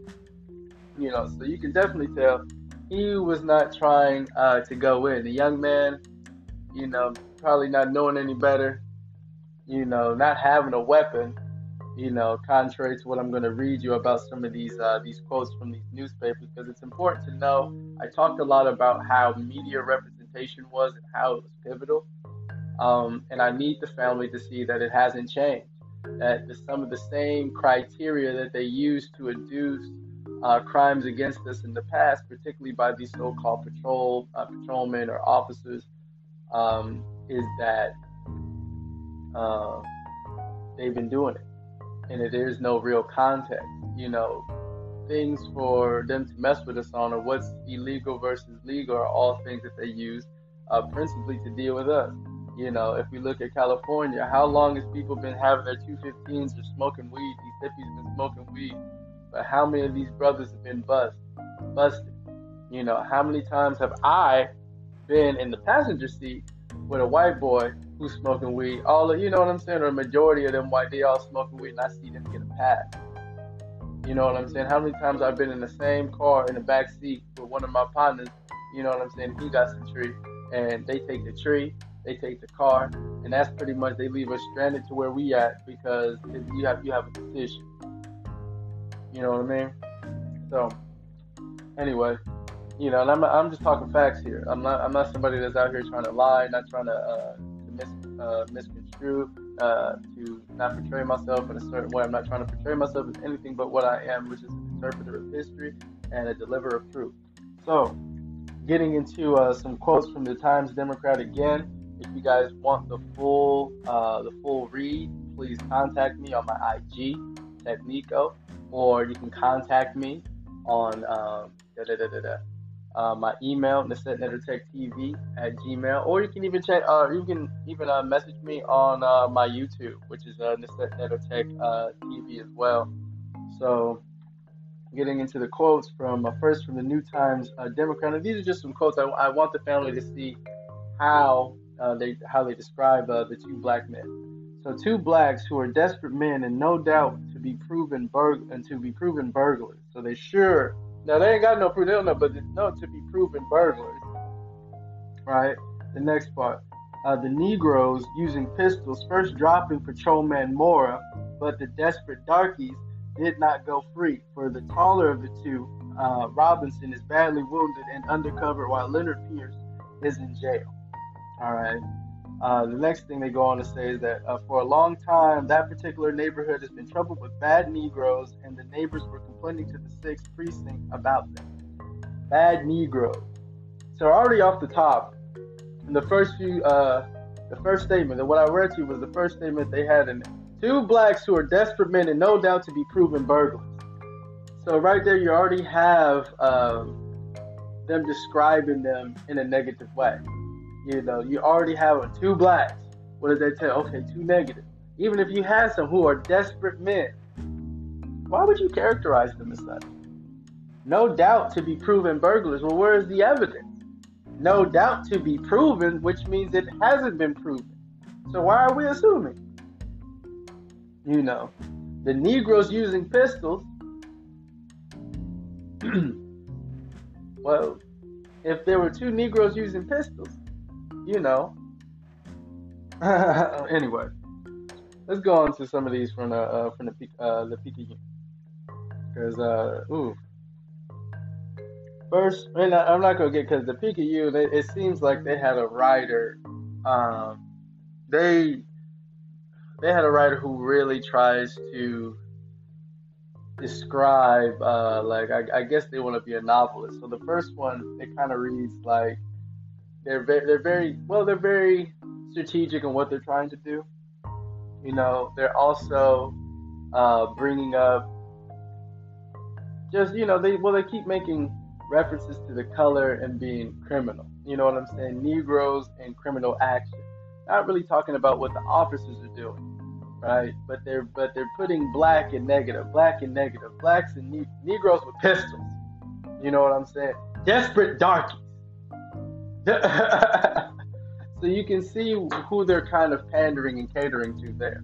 You know, so you can definitely tell he was not trying uh, to go in. The young man, you know, probably not knowing any better, you know, not having a weapon, you know, contrary to what I'm going to read you about some of these uh, these quotes from these newspapers, because it's important to know. I talked a lot about how media representation was and how it was pivotal. Um, and I need the family to see that it hasn't changed. That the, some of the same criteria that they used to induce uh, crimes against us in the past, particularly by these so-called patrol uh, patrolmen or officers, um, is that uh, they've been doing it, and it, there's no real context. You know, things for them to mess with us on or what's illegal versus legal are all things that they use uh, principally to deal with us. You know, if we look at California, how long has people been having their 215s or smoking weed? These hippies have been smoking weed. But how many of these brothers have been bust, busted? You know, how many times have I been in the passenger seat with a white boy who's smoking weed? All of, you know what I'm saying? Or a majority of them white, they all smoking weed, and I see them get a pass. You know what I'm saying? How many times I've been in the same car in the back seat with one of my partners, you know what I'm saying? He got some tree and they take the tree, they take the car, and that's pretty much they leave us stranded to where we at because you have you have a decision. You know what I mean? So anyway, you know, and I'm I'm just talking facts here. I'm not I'm not somebody that's out here trying to lie, not trying to, uh, uh, misconstrue uh, to not portray myself in a certain way. I'm not trying to portray myself as anything but what I am, which is an interpreter of history and a deliverer of truth. So, getting into uh, some quotes from the Times Democrat again. If you guys want the full uh, the full read, please contact me on my IG, Technico, or you can contact me on um, uh, my email, TV at gmail, or you can even check, uh, you can even uh, message me on uh, my YouTube, which is uh, Nesetnetotech uh, TV as well. So, getting into the quotes from uh, first from the New Times uh, Democrat. And these are just some quotes. I, I want the family to see how they how they describe the two black men. So two blacks who are desperate men and no doubt to be proven burg and to be proven burglars. So they sure now they ain't got no proof. They don't know, but they know to be proven burglars. Right. The next part. Uh, the Negroes using pistols first dropping patrolman Mora, but the desperate darkies did not go free. For the taller of the two, uh, Robinson is badly wounded and undercover, while Leonard Pierce is in jail. All right. Uh, the next thing they go on to say is that uh, for a long time, that particular neighborhood has been troubled with bad Negroes, and the neighbors were complaining to the sixth precinct about them. Bad Negroes. So already off the top, in the first few, uh, the first statement, that what I read to you was the first statement they had in it. two blacks who are desperate men and no doubt to be proven burglars. So right there, you already have um, them describing them in a negative way. You know, you already have two blacks. What does that tell? Okay, two negative. Even if you had some who are desperate men, Why would you characterize them as such? No doubt to be proven burglars. Well, where is the evidence? No doubt to be proven, which means it hasn't been proven. So why are we assuming? You know, the Negroes using pistols. well, if there were two Negroes using pistols, you know. anyway, let's go on to some of these from the uh, from the uh, the Picayune. Because uh, ooh, first, and I'm not gonna get because the Picayune. They, it seems like they had a writer. Um, they they had a writer who really tries to describe uh, like I, I, guess they want to be a novelist. So the first one it kind of reads like they're very, they're very well they're very strategic in what they're trying to do. You know they're also uh, bringing up just you know they well they keep making references to the color and being criminal. You know what I'm saying? Negroes and criminal action. Not really talking about what the officers are doing right? But they're but they're putting black and negative, black and negative, blacks and ne- Negroes with pistols. You know what I'm saying? Desperate darkies. so you can see who they're kind of pandering and catering to there.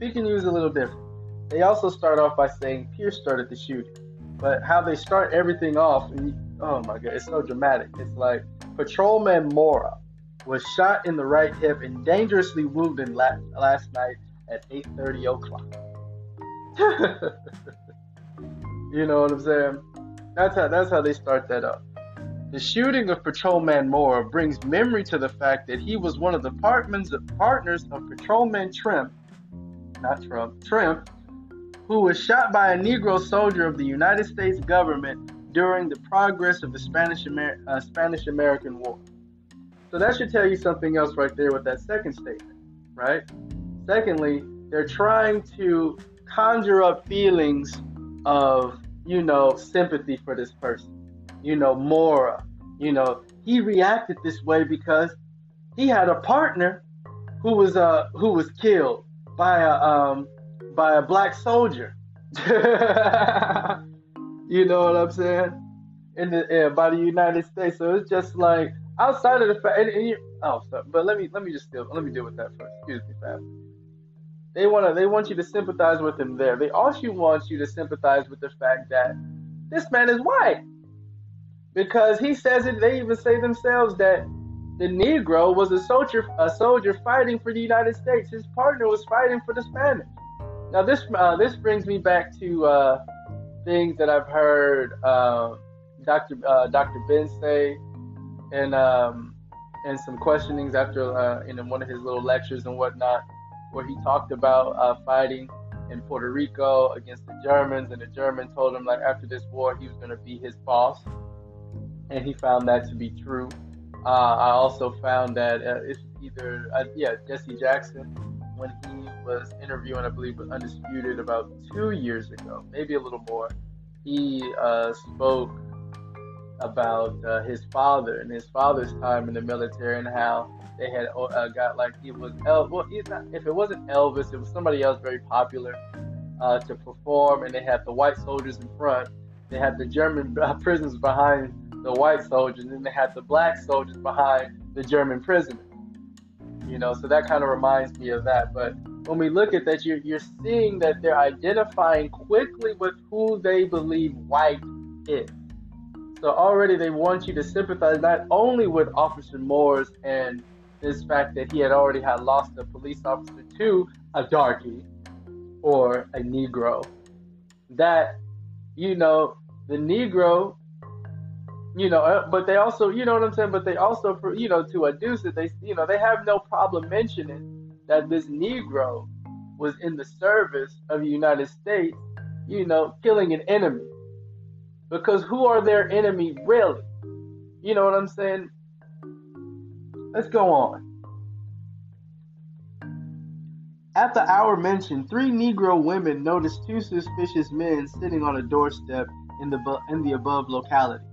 Can use a little different. They also start off by saying Pierce started the shooting, but how they start everything off, and oh my god, it's so dramatic. It's like Patrolman Mora was shot in the right hip and dangerously wounded last, last night at 8:30 o'clock. you know what I'm saying? That's how that's how they start that up. The shooting of Patrolman Moore brings memory to the fact that he was one of the partners of Patrolman Trimp, not Trump, Trimp, who was shot by a Negro soldier of the United States government during the progress of the Spanish Amer- uh, Spanish American War. So that should tell you something else right there with that second statement, right? Secondly, they're trying to conjure up feelings of, you know, sympathy for this person. You know, Mora, you know, he reacted this way because he had a partner who was uh who was killed by a um by a black soldier. you know what I'm saying? In the by the United States. So it's just like outside of the fact. And, and oh, so, but let me let me just deal let me deal with that first. Excuse me, fam. They want to. They want you to sympathize with him there. They also want you to sympathize with the fact that this man is white, because he says it. They even say themselves that the Negro was a soldier, a soldier fighting for the United States. His partner was fighting for the Spanish. Now this uh, this brings me back to uh, things that I've heard uh, Dr. Dr. Ben say, and um, and some questionings after uh, in one of his little lectures and whatnot where he talked about uh, fighting in Puerto Rico against the Germans, and the German told him like after this war he was going to be his boss, and he found that to be true. Uh, I also found that uh, it's either uh, yeah Jesse Jackson when he was interviewing I believe with Undisputed about two years ago, maybe a little more. He uh, spoke about uh, his father and his father's time in the military and how they had uh, got like it was El- well not, if it wasn't Elvis, it was somebody else very popular to perform, and they had the white soldiers in front. They had the German prisoners behind the white soldiers, and then they had the black soldiers behind the German prisoners. You know, so that kind of reminds me of that. But when we look at that, you're, you're seeing that they're identifying quickly with who they believe white is. So already they want you to sympathize not only with Officer Moore's and this fact that he had already had lost a police officer to a darkie or a Negro. That, you know, the Negro, you know, uh, but they also, you know what I'm saying? But they also, for you know, to adduce it, they, you know, they have no problem mentioning that this Negro was in the service of the United States, you know, killing an enemy. Because who are their enemy really? You know what I'm saying? Let's go on. At the hour mentioned, three Negro women noticed two suspicious men sitting on a doorstep in the in the above locality.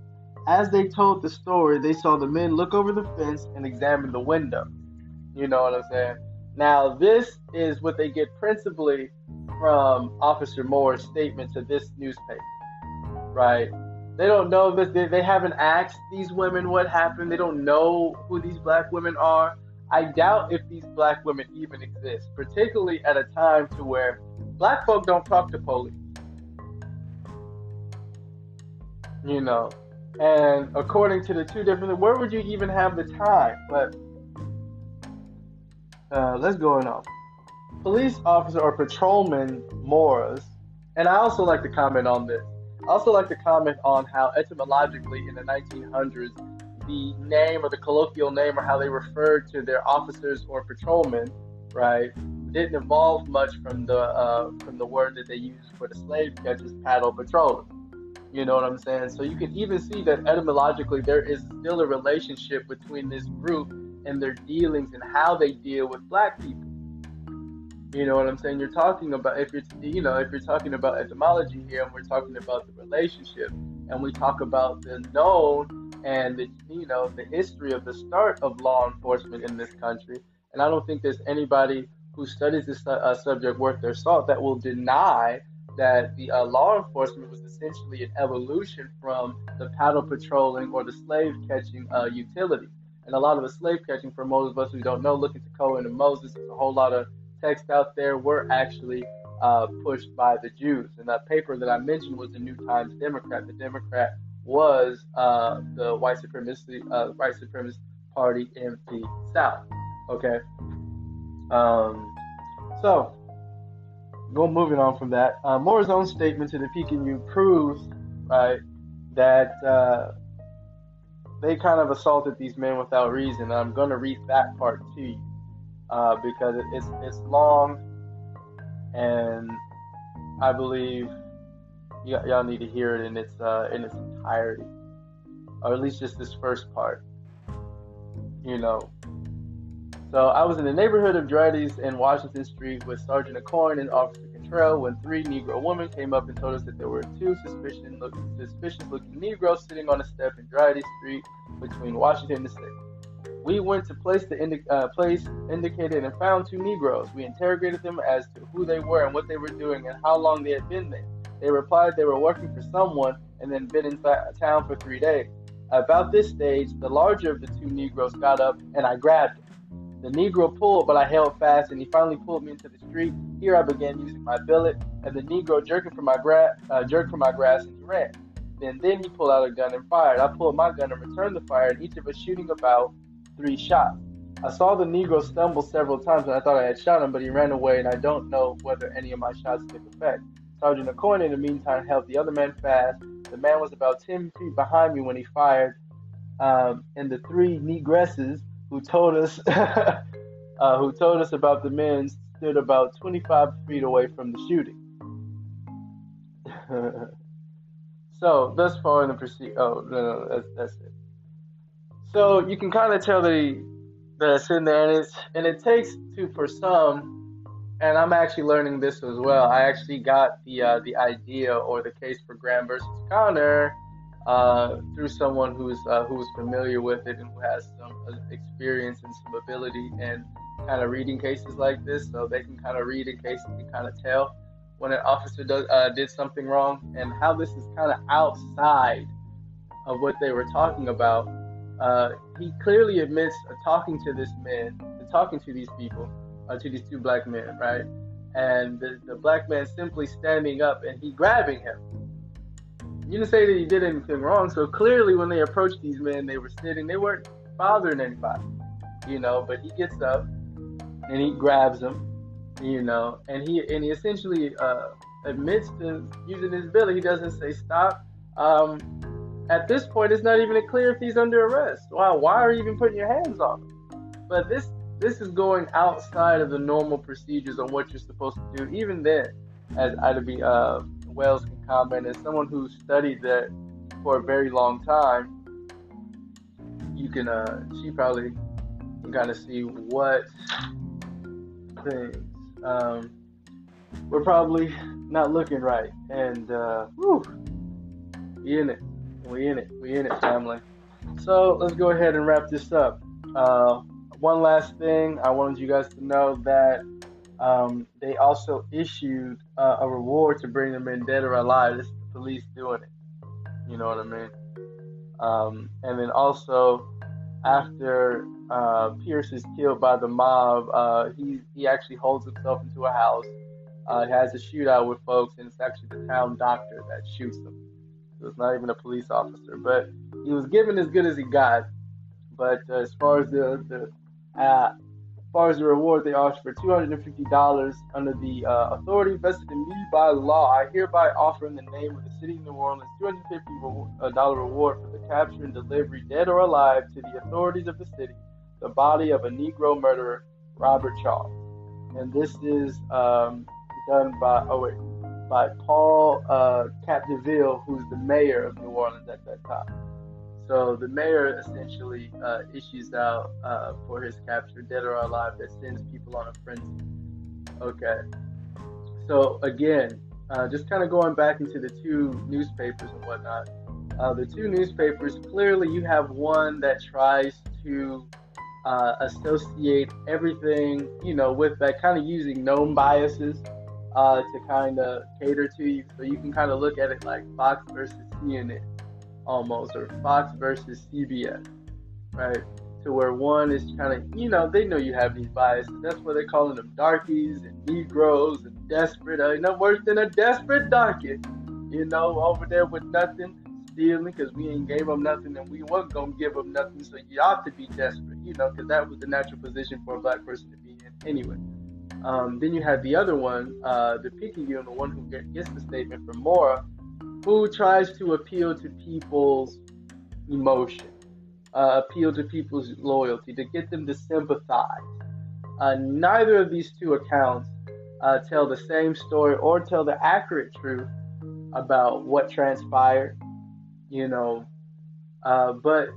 As they told the story, they saw the men look over the fence and examine the window. You know what I'm saying? Now, this is what they get principally from Officer Moore's statement to this newspaper, right? They don't know this. They, they haven't asked these women what happened. They don't know who these black women are. I doubt if these black women even exist, particularly at a time to where black folk don't talk to police. You know, and according to the two different, where would you even have the time? But uh, let's go on. Police officer or patrolman Morris, and I also like to comment on this. I also like to comment on how etymologically in the 1900s, the name or the colloquial name or how they referred to their officers or patrolmen, right, didn't evolve much from the uh, from the word that they used for the slave catchers, paddle patrollers. You know what I'm saying? So you can even see that etymologically there is still a relationship between this group and their dealings and how they deal with black people. You know what I'm saying? You're talking about if you're you know if you're talking about etymology here, and we're talking about the relationship, and we talk about the known and the you know the history of the start of law enforcement in this country. And I don't think there's anybody who studies this uh, subject worth their salt that will deny that the uh, law enforcement was essentially an evolution from the paddle patrolling or the slave catching uh, utility. And a lot of the slave catching, for most of us who don't know, looking to Cohen and Moses, there's a whole lot of text out there were actually uh, pushed by the Jews. And that paper that I mentioned was the New Times Democrat. The Democrat was uh, the white supremacy, uh, white supremacist party in the South. Okay. Um, so, go moving on from that. Uh, Moore's own statement to the Picayune proves, right, that uh, they kind of assaulted these men without reason. I'm going to read that part to you uh, because it's it's long, and I believe y- y'all need to hear it in its uh, in its entirety, or at least just this first part. You know. So I was in the neighborhood of Dryades in Washington Street with Sergeant Aucoin and Officer Cantrell when three Negro women came up and told us that there were two suspicious looking, suspicious looking Negroes sitting on a step in Dryades Street between Washington and the state. We went to place the indi- uh, place indicated and found two Negroes. We interrogated them as to who they were and what they were doing and how long they had been there. They replied they were working for someone and then been in town for three days. About this stage, the larger of the two Negroes got up and I grabbed him. The Negro pulled, but I held fast, and he finally pulled me into the street. Here I began using my billet, and the Negro jerking from my gra- uh, jerked from my grasp and he ran. Then, then he pulled out a gun and fired. I pulled my gun and returned the fire, and each of us shooting about three shots. I saw the Negro stumble several times and I thought I had shot him, but he ran away, and I don't know whether any of my shots took effect. Sergeant Aucoin, in the meantime, held the other man fast. The man was about 10 feet behind me when he fired, um, and the three negresses who told us uh, who told us about the men stood about 25 feet away from the shooting. so thus far in the proceed. Oh no, no, that's that's it. So you can kind of tell that he that's in there, and it's and it takes to for some. And I'm actually learning this as well. I actually got the uh, the idea or the case for Graham versus Connor uh, through someone who's uh, who's familiar with it and who has some uh, experience and some ability in kind of reading cases like this, so they can kind of read a case and kind of tell when an officer does uh, did something wrong and how this is kind of outside of what they were talking about. Uh, he clearly admits talking to this man, talking to these people, to these two black men, right? And the, the black man simply standing up and he grabbing him you didn't say that he did anything wrong. So clearly, when they approached these men, they were sitting, they weren't bothering anybody, you know. But he gets up and he grabs them, you know, and he and he essentially uh, admits to using his billet. He doesn't say stop. Um, at this point, it's not even clear if he's under arrest. Wow, why are you even putting your hands on him? But this this is going outside of the normal procedures on what you're supposed to do. Even then, as Ida B. Uh, Wells can comment, as someone who studied that for a very long time, you can uh, she probably can kind of see what things um, we're probably not looking right, and uh, whew, we in it, we in it, we in it, family. So let's go ahead and wrap this up. Uh, one last thing, I wanted you guys to know that um, they also issued uh, a reward to bring them in dead or alive. This is the police doing it. You know what I mean? Um, and then also, after uh, Pierce is killed by the mob, uh, he he actually holds himself into a house. Uh, has a shootout with folks, and it's actually the town doctor that shoots him. So it's not even a police officer, but he was given as good as he got. But uh, as far as the the uh, far as the reward, they offer for $250 under the uh, authority vested in me by law. I hereby offer in the name of the city of New Orleans $250 reward for the capture and delivery, dead or alive, to the authorities of the city, the body of a Negro murderer, Robert Charles. And this is um, done by oh wait, by Paul uh, Capdevielle, who's the mayor of New Orleans at that time. So the mayor essentially uh, issues out uh, for his capture, dead or alive, that sends people on a frenzy. Okay. So again, uh, just kind of going back into the two newspapers and whatnot. Uh, the two newspapers clearly you have one that tries to uh, associate everything, you know, with that kind of using known biases uh, to kind of cater to you. So you can kind of look at it like Fox versus CNN almost, or Fox versus CBS, right? To where one is kind of, you know, they know you have these biases. That's why they're calling them darkies and Negroes and desperate. Uh, no worse than a desperate darky, you know, over there with nothing, stealing because we ain't gave them nothing and we wasn't gonna give them nothing. So you ought to be desperate, you know, because that was the natural position for a black person to be in anyway. Um, then you have the other one, uh, the Picayune, the one who gets the statement from Mora, who tries to appeal to people's emotion, uh, appeal to people's loyalty, to get them to sympathize. Uh, neither of these two accounts uh, tell the same story or tell the accurate truth about what transpired, you know. Uh, but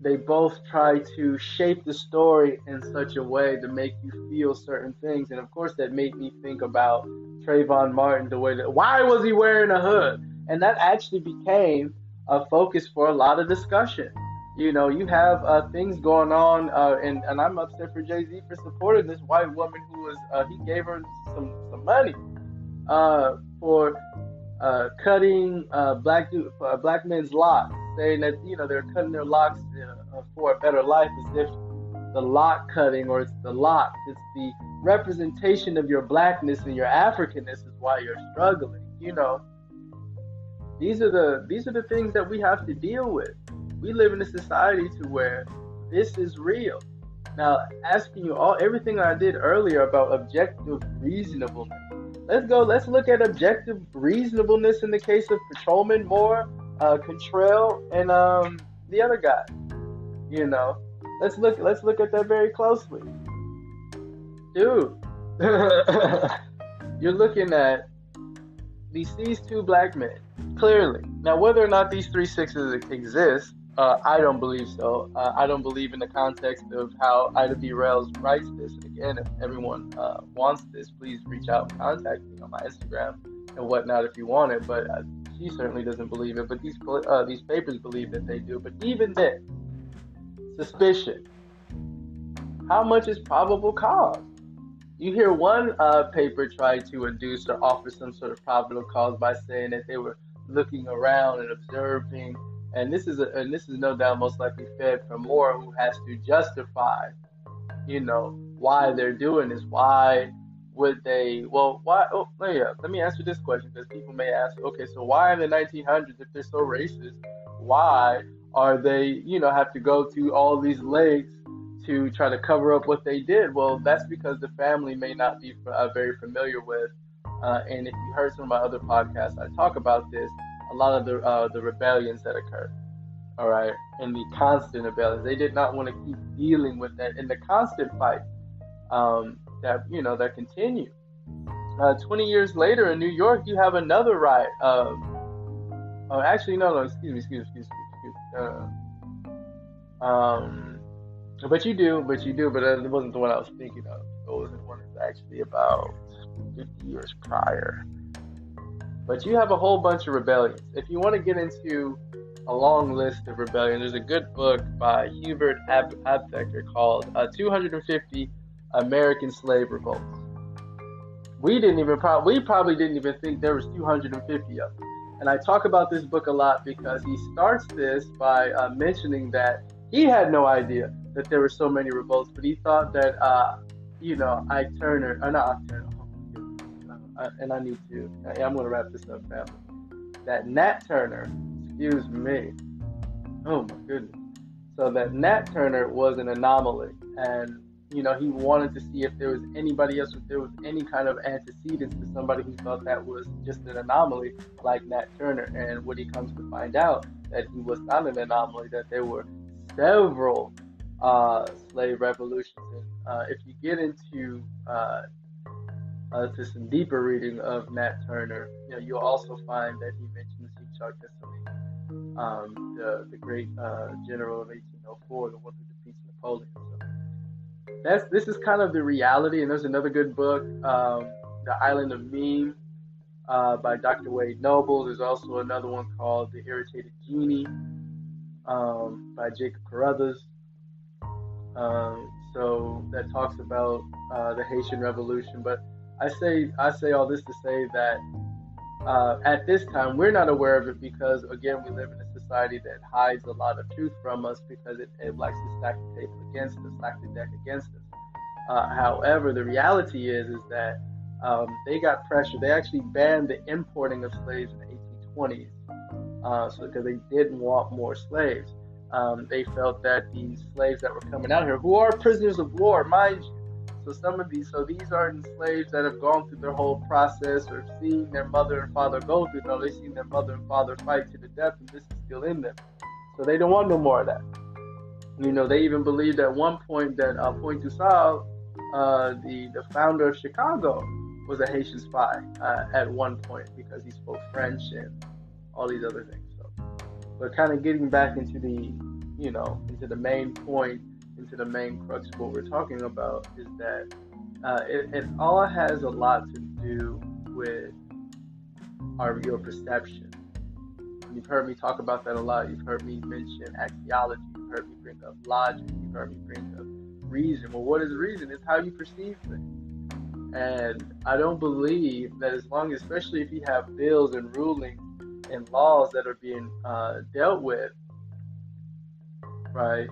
they both try to shape the story in such a way to make you feel certain things. And of course, that made me think about Trayvon Martin, the way that why was he wearing a hood? And that actually became a focus for a lot of discussion. You know, you have uh, things going on, uh, and, and I'm upset for Jay Z for supporting this white woman who was, uh, he gave her some, some money uh, for uh, cutting uh, black, black men's locks saying that you know they're cutting their locks for a better life as if the lock cutting or it's the lock it's the representation of your blackness and your africanness is why you're struggling you know. These are the these are the things that we have to deal with. We live in a society to where this is real. Now asking you all everything i did earlier about objective reasonableness. Let's go let's look at objective reasonableness in the case of patrolman moore uh, and um, the other guy. You know, let's look let's look at that very closely, dude. you're looking at these these two black men clearly. Now, whether or not these three sixes exist, uh, I don't believe so. Uh, I don't believe in the context of how Ida B. Wells writes this. And again, if everyone uh, wants this, please reach out and contact me on my Instagram and whatnot if you want it. But uh, he certainly doesn't believe it, but these uh, these papers believe that they do. But even then, suspicion. How much is probable cause? You hear one uh, paper try to induce or offer some sort of probable cause by saying that they were looking around and observing, and this is a, and this is no doubt most likely fed from Moore, who has to justify, you know, why they're doing this, why would they well why oh yeah let me answer this question because people may ask okay so why in the 1900s if they're so racist why are they you know have to go to all these lakes to try to cover up what they did well that's because the family may not be uh, very familiar with uh, and if you heard some of my other podcasts i talk about this a lot of the uh, the rebellions that occurred all right and the constant rebellions they did not want to keep dealing with that in the constant fight um, that you know that continued. Uh, 20 years later in New York, you have another riot. Oh, actually, no, no, excuse me, excuse me, excuse me. Uh, um, but you do, but you do, but it wasn't the one I was thinking of. It wasn't the one that's actually about 50 years prior. But you have a whole bunch of rebellions. If you want to get into a long list of rebellions, there's a good book by Hubert Ab- called uh, 250 American slave revolts. we didn't even probably we probably didn't even think there was 250 of them. And I talk about this book a lot because he starts this by uh, mentioning that he had no idea that there were so many revolts, but he thought that uh, you know I Turner, or uh, not Ike Turner, uh, and I need to. I'm going to wrap this up, family. That Nat Turner, excuse me. Oh my goodness. So that Nat Turner was an anomaly, and you know he wanted to see if there was anybody else, if there was any kind of antecedents to somebody who thought that was just an anomaly, like Nat Turner. And what he comes to find out that he was not an anomaly, that there were several uh, slave revolutions. And uh, if you get into uh, uh, to some deeper reading of Nat Turner, you know, you'll also find that he mentions Ishak Dessalines, um, the, the great uh, general of 1804, the one who defeats Napoleon. That's this is kind of the reality. And there's another good book, um, The Island of Meme, uh, by Dr. Wade Noble. There's also another one called The Irritated Genie um, by Jacob Carruthers. Um, so that talks about uh, the Haitian Revolution, but I say I say all this to say that uh, at this time we're not aware of it because again we live in a society that hides a lot of truth from us because it, it likes to stack the table against us, stack the deck against us. Uh, however, the reality is is that um, they got pressure. They actually banned the importing of slaves in the 1820s, uh, so because they didn't want more slaves. Um, they felt that these slaves that were coming out here, who are prisoners of war, mind you, so some of these, so these are slaves that have gone through their whole process or seen their mother and father go through. No, they've seen their mother and father fight to the death, and this is still in them. So they don't want no more of that. You know, they even believed at one point that uh, Point du Sable, uh, the the founder of Chicago, was a Haitian spy uh, at one point because he spoke French and all these other things. So, but kind of getting back into the, you know, into the main point into the main crux of what we're talking about is that uh, it, it all has a lot to do with our your perception. You've heard me talk about that a lot. You've heard me mention axiology. You've heard me bring up logic. You've heard me bring up reason. Well, what is reason? It's how you perceive things. And I don't believe that as long, especially if you have bills and rulings and laws that are being uh, dealt with, right?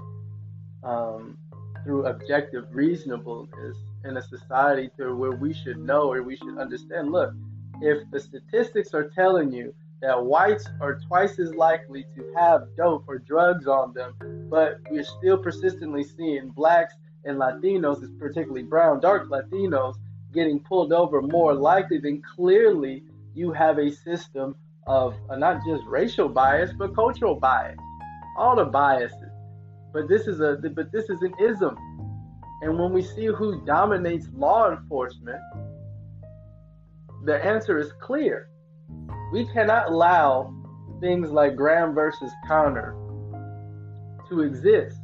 Um, through objective reasonableness in a society to where we should know or we should understand look, if the statistics are telling you that whites are twice as likely to have dope or drugs on them, but we're still persistently seeing blacks and Latinos, particularly brown, dark Latinos, getting pulled over more likely, then clearly you have a system of uh, not just racial bias, but cultural bias. All the biases but this is a but this is an ism. And when we see who dominates law enforcement, the answer is clear. We cannot allow things like Graham versus Connor to exist.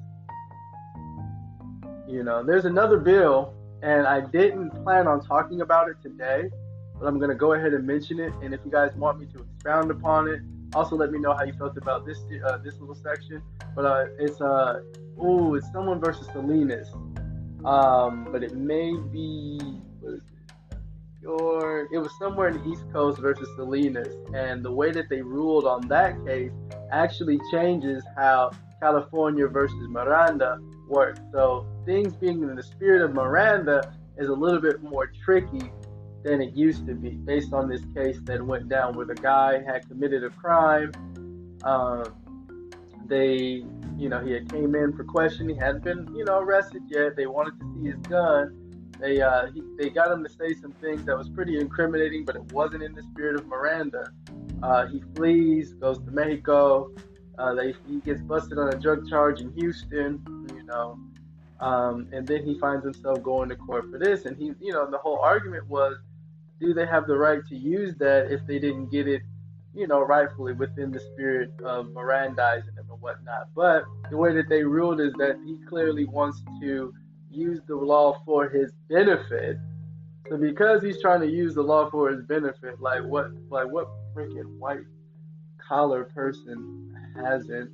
You know, there's another bill, and I didn't plan on talking about it today, but I'm going to go ahead and mention it. And if you guys want me to expound upon it, also, let me know how you felt about this uh, this little section. But uh, it's uh oh, it's someone versus Salinas. Um, but it may be it? Your it was somewhere in the East Coast versus Salinas, and the way that they ruled on that case actually changes how California versus Miranda works. So things being in the spirit of Miranda is a little bit more tricky than it used to be, based on this case that went down where the guy had committed a crime. Um, they, you know, he had came in for questioning. He hadn't been, you know, arrested yet. They wanted to see his gun. They, uh, he, they got him to say some things that was pretty incriminating, but it wasn't in the spirit of Miranda. Uh, he flees, goes to Mexico. Uh, they, he gets busted on a drug charge in Houston. You know, um, and then he finds himself going to court for this. And he, you know, the whole argument was do they have the right to use that if they didn't get it, you know, rightfully within the spirit of Mirandizing them and whatnot? But the way that they ruled is that he clearly wants to use the law for his benefit. So because he's trying to use the law for his benefit, like what, like what freaking white collar person hasn't?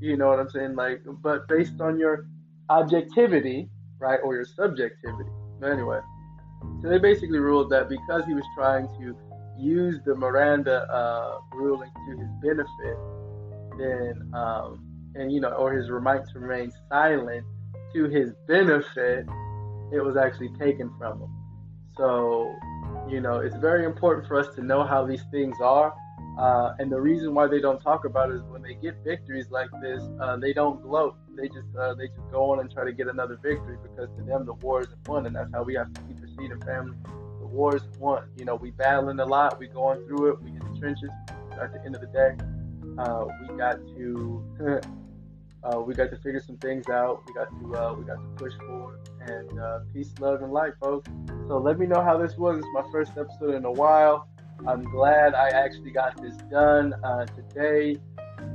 You know what I'm saying? Like, but based on your objectivity, right, or your subjectivity. But anyway, So they basically ruled that because he was trying to use the Miranda uh, ruling to his benefit, then um, and you know, or his right to remain silent to his benefit, it was actually taken from him. So, you know, it's very important for us to know how these things are. Uh, and the reason why they don't talk about it is when they get victories like this, uh, they don't gloat. They just uh, they just go on and try to get another victory because to them the war isn't won, and that's how we have to keep proceeding, family. The war is won. You know, we battling a lot, we going through it, we in the trenches. At the end of the day, uh, we got to uh, we got to figure some things out. We got to uh, we got to push forward and uh, peace, love, and light, folks. So let me know how this was. It's my first episode in a while. I'm glad I actually got this done uh, today.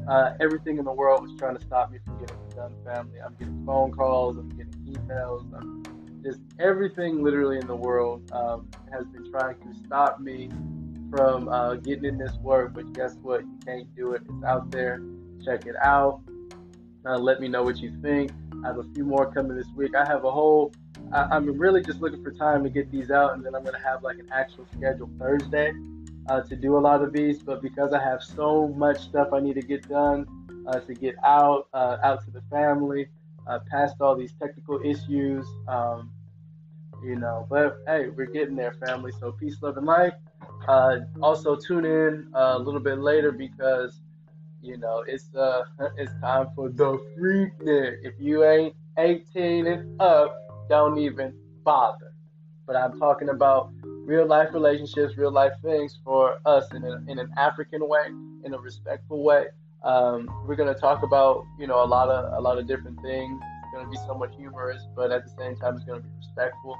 Uh, everything in the world was trying to stop me from getting done, family. I'm getting phone calls. I'm getting emails. I'm just everything, literally in the world, um, has been trying to stop me from uh, getting in this work. But guess what? You can't do it. It's out there. Check it out. Uh, let me know what you think. I have a few more coming this week. I have a whole. I, am really just looking for time to get these out, and then I'm gonna have like an actual schedule Thursday uh, to do a lot of these. But because I have so much stuff I need to get done uh, to get out uh, out to the family, uh, past all these technical issues, um, you know. But hey, we're getting there, family. So peace, love, and life. Uh, also tune in a little bit later because you know, it's uh it's time for the Freaknik. If you ain't 18 and up, don't even bother. But I'm talking about real life relationships, real life things for us in, a, in an African way, in a respectful way. Um, we're gonna talk about you know a lot of a lot of different things. It's gonna be somewhat humorous, but at the same time, it's gonna be respectful.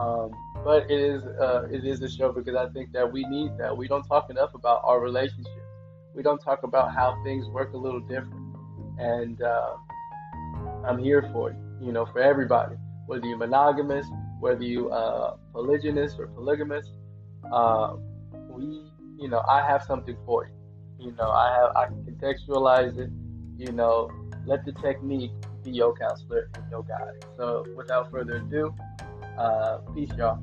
Um, but it is uh, it is a show because I think that we need that. We don't talk enough about our relationships. we don't talk about how things work a little different. And uh, I'm here for you, you know, for everybody, whether you're monogamous, whether you uh, polygynous or polygamous. Uh, we, you know, I have something for you. You know, I have, I can contextualize it. You know, let the technique be your counselor and your guide. So, without further ado, uh, peace, y'all.